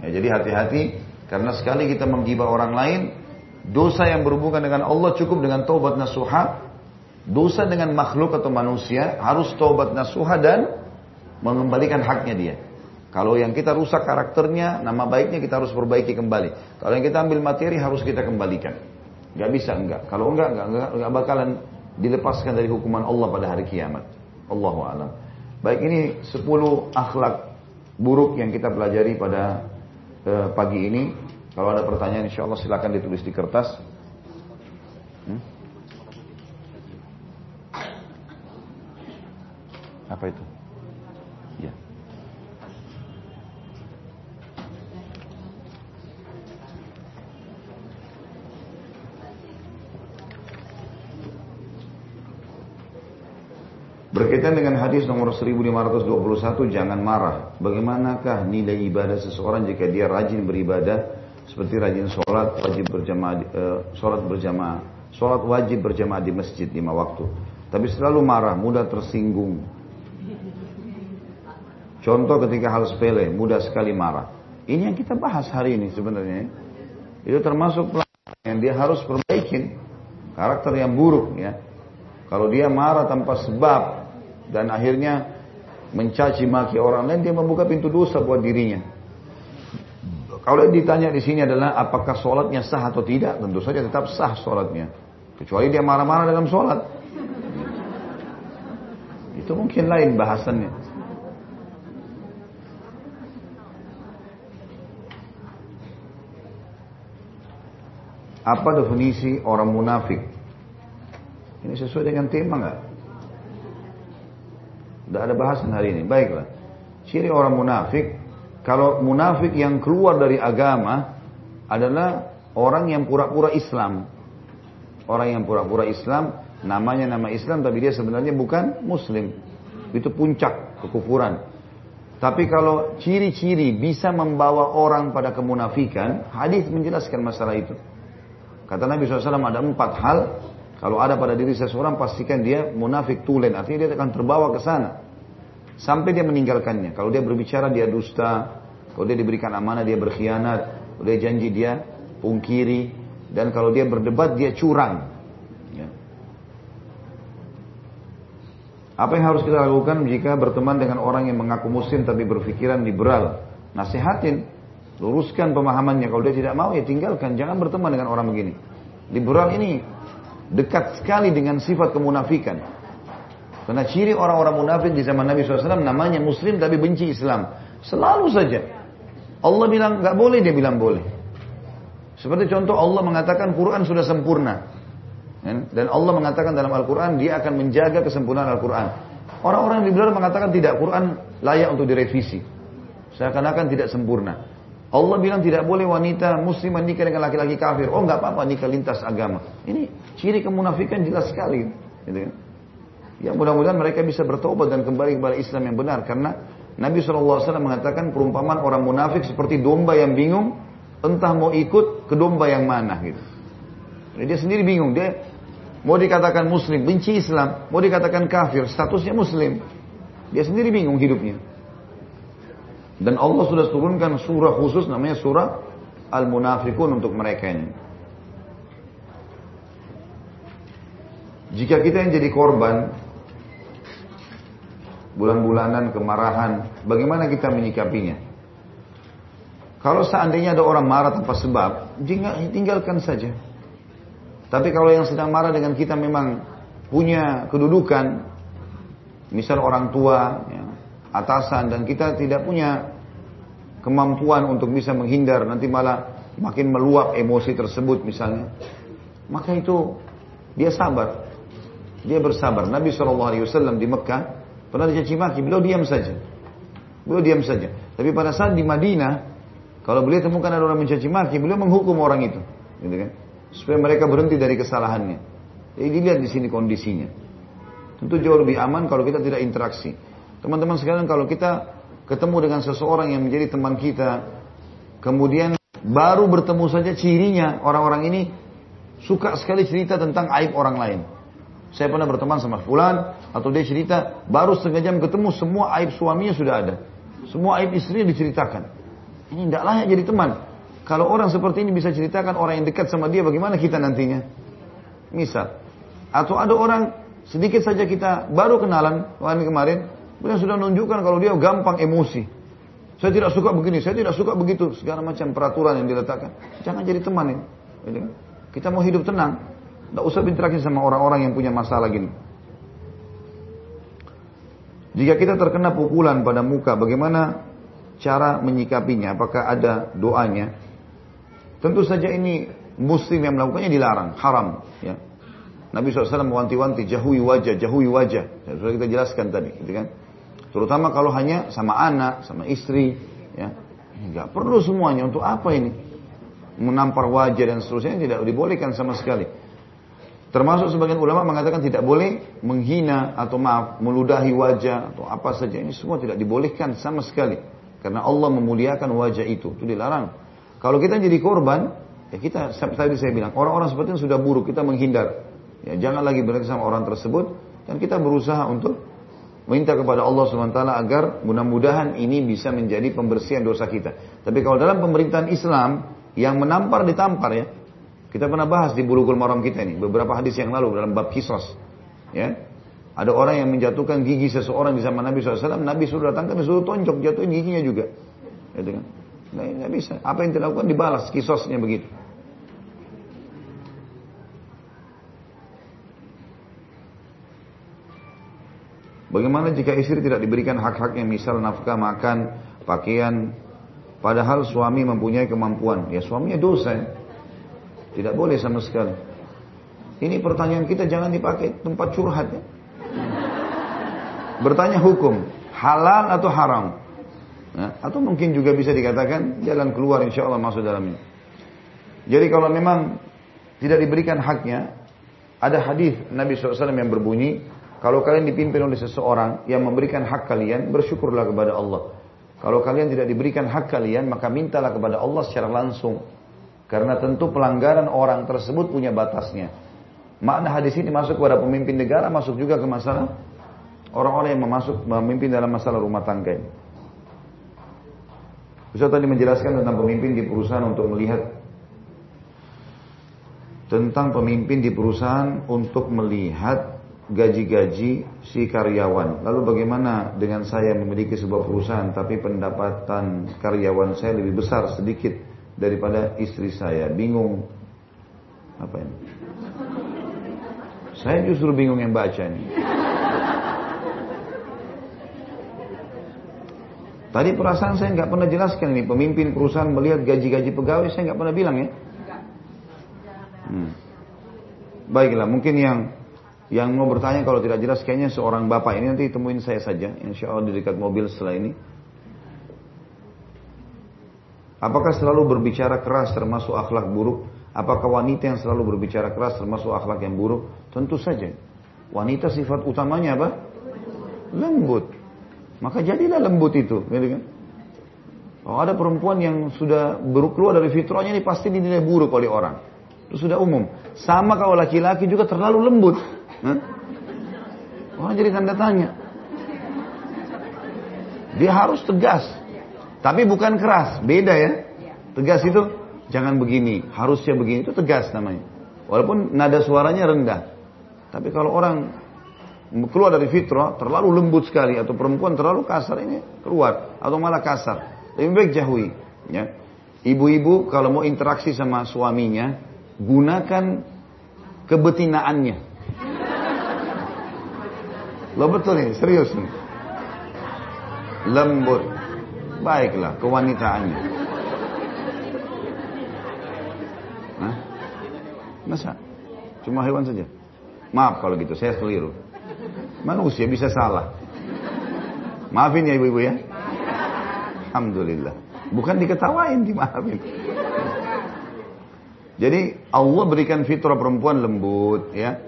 Ya, jadi hati-hati karena sekali kita menggibah orang lain, dosa yang berhubungan dengan Allah cukup dengan taubat nasuha. Dosa dengan makhluk atau manusia harus taubat nasuha dan mengembalikan haknya dia. Kalau yang kita rusak karakternya, nama baiknya kita harus perbaiki kembali. Kalau yang kita ambil materi harus kita kembalikan. Gak bisa enggak. Kalau enggak, enggak, enggak, enggak bakalan dilepaskan dari hukuman Allah pada hari kiamat. Allahu alam. Baik ini 10 akhlak buruk yang kita pelajari pada uh, pagi ini. Kalau ada pertanyaan insya Allah silakan ditulis di kertas. Hmm? Apa itu? Berkaitan dengan hadis nomor 1521, jangan marah. Bagaimanakah nilai ibadah seseorang jika dia rajin beribadah seperti rajin sholat, wajib berjamaah, uh, sholat berjamaah, sholat wajib berjamaah di masjid lima waktu. Tapi selalu marah, mudah tersinggung. Contoh ketika hal sepele, mudah sekali marah. Ini yang kita bahas hari ini sebenarnya. Itu termasuk yang dia harus perbaikin. Karakter yang buruk ya. Kalau dia marah tanpa sebab, dan akhirnya mencaci maki orang lain dia membuka pintu dosa buat dirinya. Kalau ditanya di sini adalah apakah sholatnya sah atau tidak, tentu saja tetap sah sholatnya. Kecuali dia marah-marah dalam sholat. Itu mungkin lain bahasannya. Apa definisi orang munafik? Ini sesuai dengan tema nggak? Tidak ada bahasan hari ini. Baiklah. Ciri orang munafik, kalau munafik yang keluar dari agama adalah orang yang pura-pura Islam. Orang yang pura-pura Islam, namanya nama Islam tapi dia sebenarnya bukan muslim. Itu puncak kekufuran. Tapi kalau ciri-ciri bisa membawa orang pada kemunafikan, hadis menjelaskan masalah itu. Kata Nabi SAW ada empat hal kalau ada pada diri seseorang pastikan dia munafik tulen, artinya dia akan terbawa ke sana. Sampai dia meninggalkannya. Kalau dia berbicara dia dusta, kalau dia diberikan amanah dia berkhianat, kalau dia janji dia pungkiri, dan kalau dia berdebat dia curang. Ya. Apa yang harus kita lakukan jika berteman dengan orang yang mengaku muslim tapi berpikiran liberal? Nasihatin. Luruskan pemahamannya. Kalau dia tidak mau ya tinggalkan. Jangan berteman dengan orang begini. Liberal ini dekat sekali dengan sifat kemunafikan. Karena ciri orang-orang munafik di zaman Nabi SAW namanya muslim tapi benci Islam. Selalu saja. Allah bilang nggak boleh, dia bilang boleh. Seperti contoh Allah mengatakan Quran sudah sempurna. Dan Allah mengatakan dalam Al-Quran dia akan menjaga kesempurnaan Al-Quran. Orang-orang liberal mengatakan tidak, Quran layak untuk direvisi. Seakan-akan tidak sempurna. Allah bilang tidak boleh wanita muslim menikah dengan laki-laki kafir. Oh nggak apa-apa nikah lintas agama. Ini ciri kemunafikan jelas sekali. Gitu kan? Ya mudah-mudahan mereka bisa bertobat dan kembali kepada Islam yang benar. Karena Nabi SAW mengatakan perumpamaan orang munafik seperti domba yang bingung. Entah mau ikut ke domba yang mana gitu. Dia sendiri bingung. Dia Mau dikatakan muslim, benci Islam. Mau dikatakan kafir, statusnya muslim. Dia sendiri bingung hidupnya. Dan Allah sudah turunkan surah khusus namanya surah Al-Munafikun untuk mereka ini. Jika kita yang jadi korban bulan-bulanan kemarahan, bagaimana kita menyikapinya? Kalau seandainya ada orang marah tanpa sebab, tinggalkan saja. Tapi kalau yang sedang marah dengan kita memang punya kedudukan, misal orang tua, ya, atasan, dan kita tidak punya kemampuan untuk bisa menghindar, nanti malah makin meluap emosi tersebut misalnya, maka itu dia sabar, dia bersabar. Nabi SAW di Mekah pernah dicaci maki, beliau diam saja, beliau diam saja. Tapi pada saat di Madinah, kalau beliau temukan ada orang mencaci maki, beliau menghukum orang itu, gitu kan? supaya mereka berhenti dari kesalahannya. Jadi dilihat di sini kondisinya. Tentu jauh lebih aman kalau kita tidak interaksi. Teman-teman sekalian kalau kita ketemu dengan seseorang yang menjadi teman kita, kemudian baru bertemu saja cirinya orang-orang ini suka sekali cerita tentang aib orang lain. Saya pernah berteman sama fulan atau dia cerita baru setengah jam ketemu semua aib suaminya sudah ada. Semua aib istrinya diceritakan. Ini tidak layak jadi teman. Kalau orang seperti ini bisa ceritakan orang yang dekat sama dia, bagaimana kita nantinya? Misal, atau ada orang sedikit saja kita baru kenalan kemarin kemarin, kemudian sudah menunjukkan kalau dia gampang emosi. Saya tidak suka begini, saya tidak suka begitu, segala macam peraturan yang diletakkan. Jangan jadi teman ini. Kan? Kita mau hidup tenang, tidak usah berinteraksi sama orang-orang yang punya masalah gini. Jika kita terkena pukulan pada muka, bagaimana cara menyikapinya? Apakah ada doanya? Tentu saja ini muslim yang melakukannya dilarang, haram. Ya. Nabi SAW mewanti-wanti, jauhi wajah, jauhi wajah. Ya, sudah kita jelaskan tadi, gitu kan. Terutama kalau hanya sama anak, sama istri, ya. Enggak perlu semuanya, untuk apa ini? Menampar wajah dan seterusnya tidak dibolehkan sama sekali. Termasuk sebagian ulama mengatakan tidak boleh menghina atau maaf meludahi wajah atau apa saja. Ini semua tidak dibolehkan sama sekali. Karena Allah memuliakan wajah itu. Itu dilarang. Kalau kita jadi korban, ya kita tadi saya bilang orang-orang seperti itu sudah buruk, kita menghindar. Ya, jangan lagi berdekat sama orang tersebut. Dan kita berusaha untuk minta kepada Allah SWT agar mudah-mudahan ini bisa menjadi pembersihan dosa kita. Tapi kalau dalam pemerintahan Islam yang menampar ditampar ya, kita pernah bahas di Bulughul Maram kita ini beberapa hadis yang lalu dalam bab kisos. Ya, ada orang yang menjatuhkan gigi seseorang di zaman Nabi SAW, Nabi suruh datangkan, disuruh tonjok, jatuhin giginya juga. Gitu kan. Nggak, nggak bisa. Apa yang dilakukan dibalas, kisosnya begitu. Bagaimana jika istri tidak diberikan hak-haknya, misal nafkah, makan, pakaian, padahal suami mempunyai kemampuan. Ya suaminya dosa. Ya. Tidak boleh sama sekali. Ini pertanyaan kita jangan dipakai tempat curhat ya. Bertanya hukum, halal atau haram? Ya, atau mungkin juga bisa dikatakan jalan keluar insya Allah masuk dalamnya. Jadi kalau memang tidak diberikan haknya, ada hadis Nabi SAW yang berbunyi, kalau kalian dipimpin oleh seseorang yang memberikan hak kalian, bersyukurlah kepada Allah. Kalau kalian tidak diberikan hak kalian, maka mintalah kepada Allah secara langsung. Karena tentu pelanggaran orang tersebut punya batasnya. Makna hadis ini masuk kepada pemimpin negara, masuk juga ke masalah orang-orang yang memasuk memimpin dalam masalah rumah tangga ini. Ustaz tadi menjelaskan tentang pemimpin di perusahaan untuk melihat tentang pemimpin di perusahaan untuk melihat gaji-gaji si karyawan. Lalu bagaimana dengan saya memiliki sebuah perusahaan tapi pendapatan karyawan saya lebih besar sedikit daripada istri saya? Bingung. Apa ini? Saya justru bingung yang baca ini. Tadi perasaan saya nggak pernah jelaskan ini. Pemimpin perusahaan melihat gaji-gaji pegawai saya nggak pernah bilang ya. Hmm. Baiklah, mungkin yang yang mau bertanya kalau tidak jelas kayaknya seorang bapak ini nanti temuin saya saja. Insya Allah di dekat mobil setelah ini. Apakah selalu berbicara keras termasuk akhlak buruk? Apakah wanita yang selalu berbicara keras termasuk akhlak yang buruk? Tentu saja. Wanita sifat utamanya apa? Lembut. Maka jadilah lembut itu, gitu kan? Kalau ada perempuan yang sudah keluar dari fitrahnya ini pasti dinilai buruk oleh orang. Itu sudah umum. Sama kalau laki-laki juga terlalu lembut. Hah? Orang jadi tanda tanya. Dia harus tegas. Tapi bukan keras. Beda ya. Tegas itu jangan begini. Harusnya begini. Itu tegas namanya. Walaupun nada suaranya rendah. Tapi kalau orang keluar dari fitrah terlalu lembut sekali atau perempuan terlalu kasar ini keluar atau malah kasar lebih baik jauhi ya ibu-ibu kalau mau interaksi sama suaminya gunakan kebetinaannya lo betul nih serius nih lembut baiklah kewanitaannya nah masa cuma hewan saja maaf kalau gitu saya keliru Manusia bisa salah. Maafin ya ibu-ibu ya. Alhamdulillah. Bukan diketawain, dimaafin. Jadi Allah berikan fitrah perempuan lembut ya.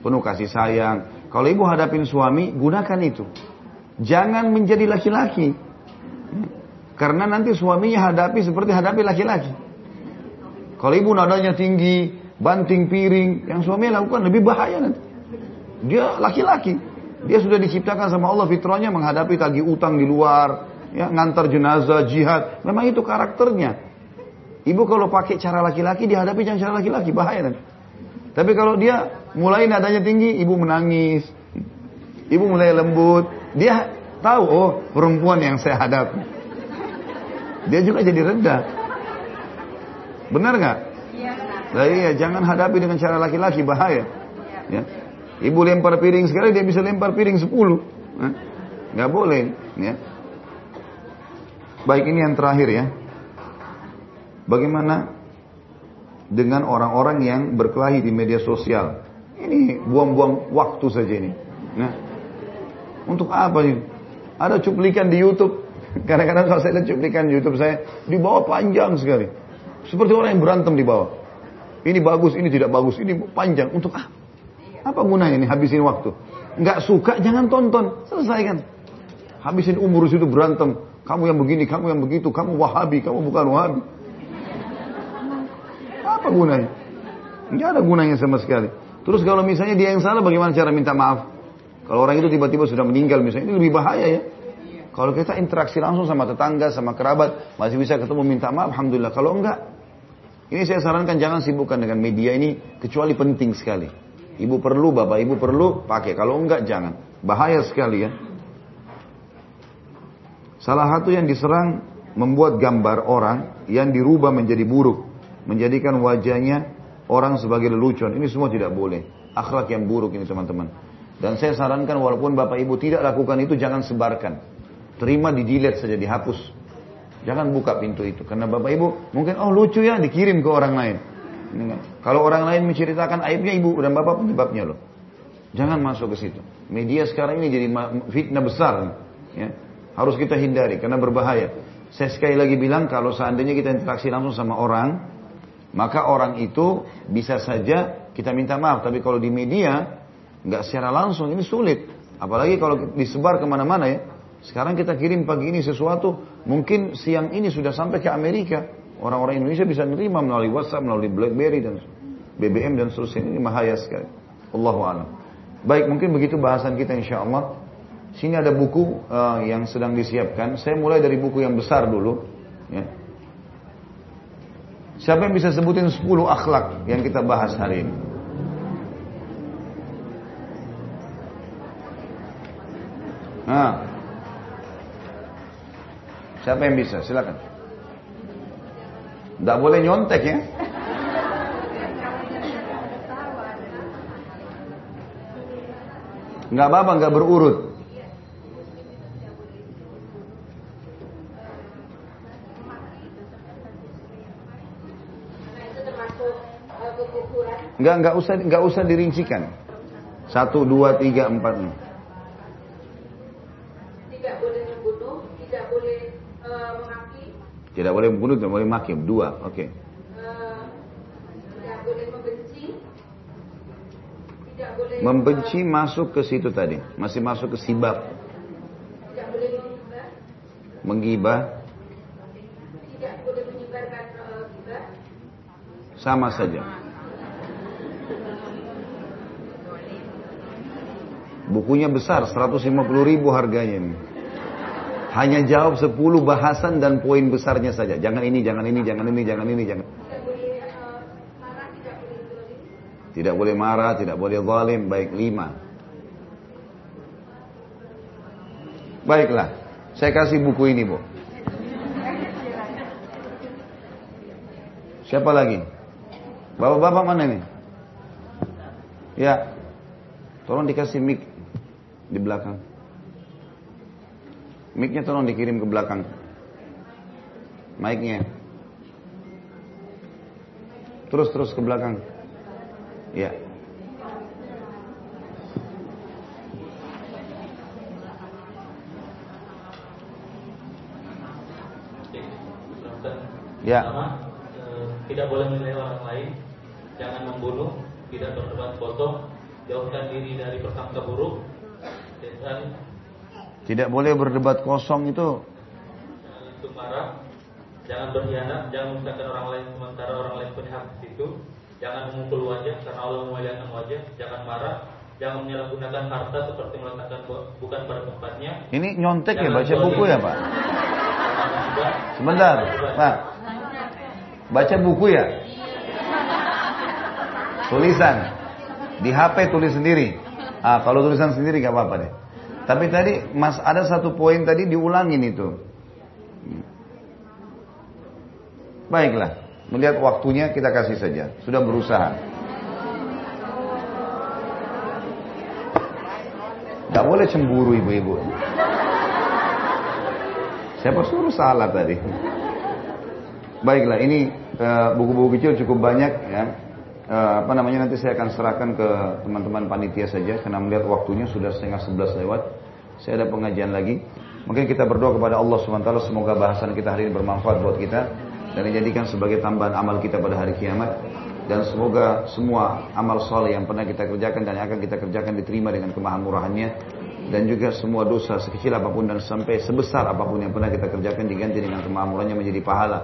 Penuh kasih sayang. Kalau ibu hadapin suami, gunakan itu. Jangan menjadi laki-laki. Karena nanti suaminya hadapi seperti hadapi laki-laki. Kalau ibu nadanya tinggi, banting piring, yang suami lakukan lebih bahaya nanti. Dia laki-laki. Dia sudah diciptakan sama Allah fitrahnya menghadapi tagih utang di luar, ya, ngantar jenazah, jihad. Memang itu karakternya. Ibu kalau pakai cara laki-laki dihadapi jangan cara laki-laki bahaya nanti. Tapi kalau dia mulai nadanya tinggi, ibu menangis. Ibu mulai lembut, dia tahu oh perempuan yang saya hadapi. Dia juga jadi rendah. Benar nggak? Iya. Nah, iya, jangan hadapi dengan cara laki-laki bahaya. Ya. Ibu lempar piring sekali dia bisa lempar piring sepuluh. Nggak boleh. Ya. Baik ini yang terakhir ya. Bagaimana dengan orang-orang yang berkelahi di media sosial? Ini buang-buang waktu saja ini. Nah, untuk apa ini? Ada cuplikan di YouTube. Kadang-kadang kalau saya lihat cuplikan YouTube saya, di bawah panjang sekali. Seperti orang yang berantem di bawah. Ini bagus, ini tidak bagus, ini panjang. Untuk apa? Apa gunanya ini habisin waktu? Nggak suka jangan tonton, selesaikan. Habisin umur situ berantem. Kamu yang begini, kamu yang begitu, kamu wahabi, kamu bukan wahabi. Apa gunanya? Nggak ada gunanya sama sekali. Terus kalau misalnya dia yang salah, bagaimana cara minta maaf? Kalau orang itu tiba-tiba sudah meninggal misalnya, ini lebih bahaya ya. Kalau kita interaksi langsung sama tetangga, sama kerabat, masih bisa ketemu minta maaf, Alhamdulillah. Kalau enggak, ini saya sarankan jangan sibukkan dengan media ini, kecuali penting sekali. Ibu perlu, bapak ibu perlu, pakai. Kalau enggak, jangan. Bahaya sekali ya. Salah satu yang diserang membuat gambar orang yang dirubah menjadi buruk. Menjadikan wajahnya orang sebagai lelucon. Ini semua tidak boleh. Akhlak yang buruk ini teman-teman. Dan saya sarankan walaupun bapak ibu tidak lakukan itu, jangan sebarkan. Terima di delete saja, dihapus. Jangan buka pintu itu. Karena bapak ibu mungkin, oh lucu ya, dikirim ke orang lain. Kalau orang lain menceritakan aibnya ibu dan bapak penyebabnya loh. Jangan masuk ke situ. Media sekarang ini jadi fitnah besar. Ya. Harus kita hindari karena berbahaya. Saya sekali lagi bilang kalau seandainya kita interaksi langsung sama orang, maka orang itu bisa saja kita minta maaf. Tapi kalau di media nggak secara langsung ini sulit. Apalagi kalau disebar ke mana-mana ya. Sekarang kita kirim pagi ini sesuatu, mungkin siang ini sudah sampai ke Amerika. Orang-orang Indonesia bisa menerima melalui WhatsApp, melalui BlackBerry dan BBM dan seterusnya. Ini bahaya sekali. Allahu a'lam. Baik, mungkin begitu bahasan kita insya Allah. Sini ada buku uh, yang sedang disiapkan. Saya mulai dari buku yang besar dulu. Ya. Siapa yang bisa sebutin 10 akhlak yang kita bahas hari ini? Nah. Siapa yang bisa? Silakan. Tidak boleh nyontek ya. Nggak apa-apa, nggak berurut. Nggak nggak usah nggak usah dirincikan. Satu, dua, tiga, empat. Tidak boleh membunuh, tidak boleh uh, memaki. Tidak boleh membunuh, tidak boleh maki. Dua, oke. Okay. Tidak boleh membenci. Tidak boleh Membenci masuk ke situ tadi, masih masuk ke sibab. Tidak boleh menggibah. Menggibah. Tidak boleh menyebarkan uh, gibah. Sama saja. Bukunya besar, 150 ribu harganya ini. Hanya jawab 10 bahasan dan poin besarnya saja. Jangan ini, jangan ini, jangan ini, jangan ini, jangan. Tidak boleh marah, tidak boleh zalim, baik lima. Baiklah, saya kasih buku ini, Bu. Siapa lagi? Bapak-bapak mana ini? Ya. Tolong dikasih mic di belakang. Mic-nya tolong dikirim ke belakang. Mic-nya. Terus terus ke belakang. Ya. Ya. Pertama, eh, tidak boleh menilai orang lain, jangan membunuh, tidak berdebat kosong, jauhkan diri dari persangka buruk, tidak boleh berdebat kosong itu. Jangan itu marah, jangan berkhianat, jangan menyusahkan orang lain sementara orang lain punya hak di situ. Jangan memukul wajah karena Allah memuliakan wajah. Jangan marah, jangan menyalahgunakan harta seperti meletakkan bukan pada tempatnya. Ini nyontek ya baca buku ya pak? Sebentar, pak. Baca buku ya? Tulisan. Di HP tulis sendiri. Ah, kalau tulisan sendiri gak apa-apa deh. Tapi tadi Mas ada satu poin tadi diulangin itu. Baiklah, melihat waktunya kita kasih saja. Sudah berusaha. Gak boleh cemburu ibu-ibu. Siapa suruh salah tadi? Baiklah, ini eh, buku-buku uh, kecil cukup banyak ya. Uh, apa namanya nanti saya akan serahkan ke teman-teman panitia saja karena melihat waktunya sudah setengah sebelas lewat. Saya ada pengajian lagi. Mungkin kita berdoa kepada Allah SWT semoga bahasan kita hari ini bermanfaat buat kita dan dijadikan sebagai tambahan amal kita pada hari kiamat. Dan semoga semua amal soleh yang pernah kita kerjakan dan yang akan kita kerjakan diterima dengan kemahamurahannya dan juga semua dosa sekecil apa pun dan sampai sebesar apa pun yang pernah kita kerjakan diganti dengan kemahamurahannya menjadi pahala.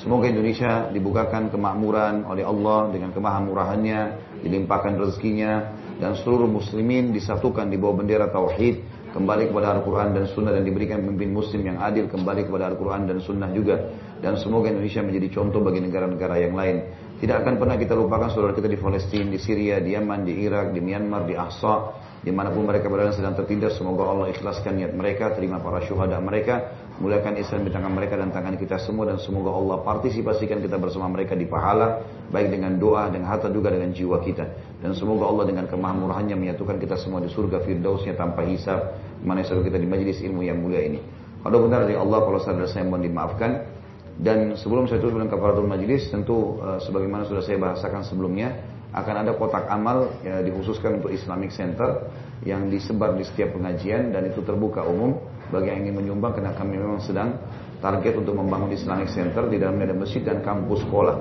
Semoga Indonesia dibukakan kemakmuran oleh Allah dengan kemahamurahannya, dilimpahkan rezekinya, dan seluruh muslimin disatukan di bawah bendera tauhid, kembali kepada Al-Quran dan Sunnah dan diberikan pemimpin muslim yang adil kembali kepada Al-Quran dan Sunnah juga. Dan semoga Indonesia menjadi contoh bagi negara-negara yang lain. Tidak akan pernah kita lupakan saudara kita di Palestina, di Syria, di Yaman, di Irak, di Myanmar, di Ahsa, di mana pun mereka berada sedang tertindas. Semoga Allah ikhlaskan niat mereka, terima para syuhada mereka, Muliakan Islam di tangan mereka dan tangan kita semua dan semoga Allah partisipasikan kita bersama mereka di pahala baik dengan doa, dengan harta juga dengan jiwa kita. Dan semoga Allah dengan kemahamurahannya menyatukan kita semua di surga firdausnya tanpa hisab mana selalu kita di majlis ilmu yang mulia ini. Kalau benar dari Allah, kalau sadar saya mohon dimaafkan. Dan sebelum saya dengan kafaratul majlis, tentu uh, sebagaimana sudah saya bahasakan sebelumnya, akan ada kotak amal ya, dikhususkan untuk Islamic Center yang disebar di setiap pengajian dan itu terbuka umum bagi yang ingin menyumbang karena kami memang sedang target untuk membangun Islamic Center di dalamnya ada masjid dan kampus sekolah.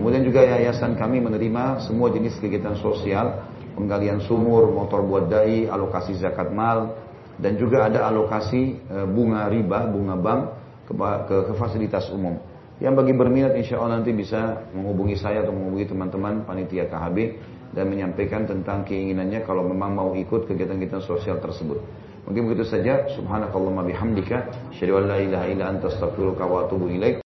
Kemudian juga yayasan kami menerima semua jenis kegiatan sosial, penggalian sumur, motor buat dai, alokasi zakat mal, dan juga ada alokasi e, bunga riba, bunga bank ke, ke, ke fasilitas umum. Yang bagi berminat insya Allah nanti bisa menghubungi saya atau menghubungi teman-teman panitia KHB dan menyampaikan tentang keinginannya kalau memang mau ikut kegiatan-kegiatan sosial tersebut. Mungkin begitu saja. Subhanakallahumma bihamdika. Asyhadu an la ilaha illa anta astaghfiruka wa atubu ilaik.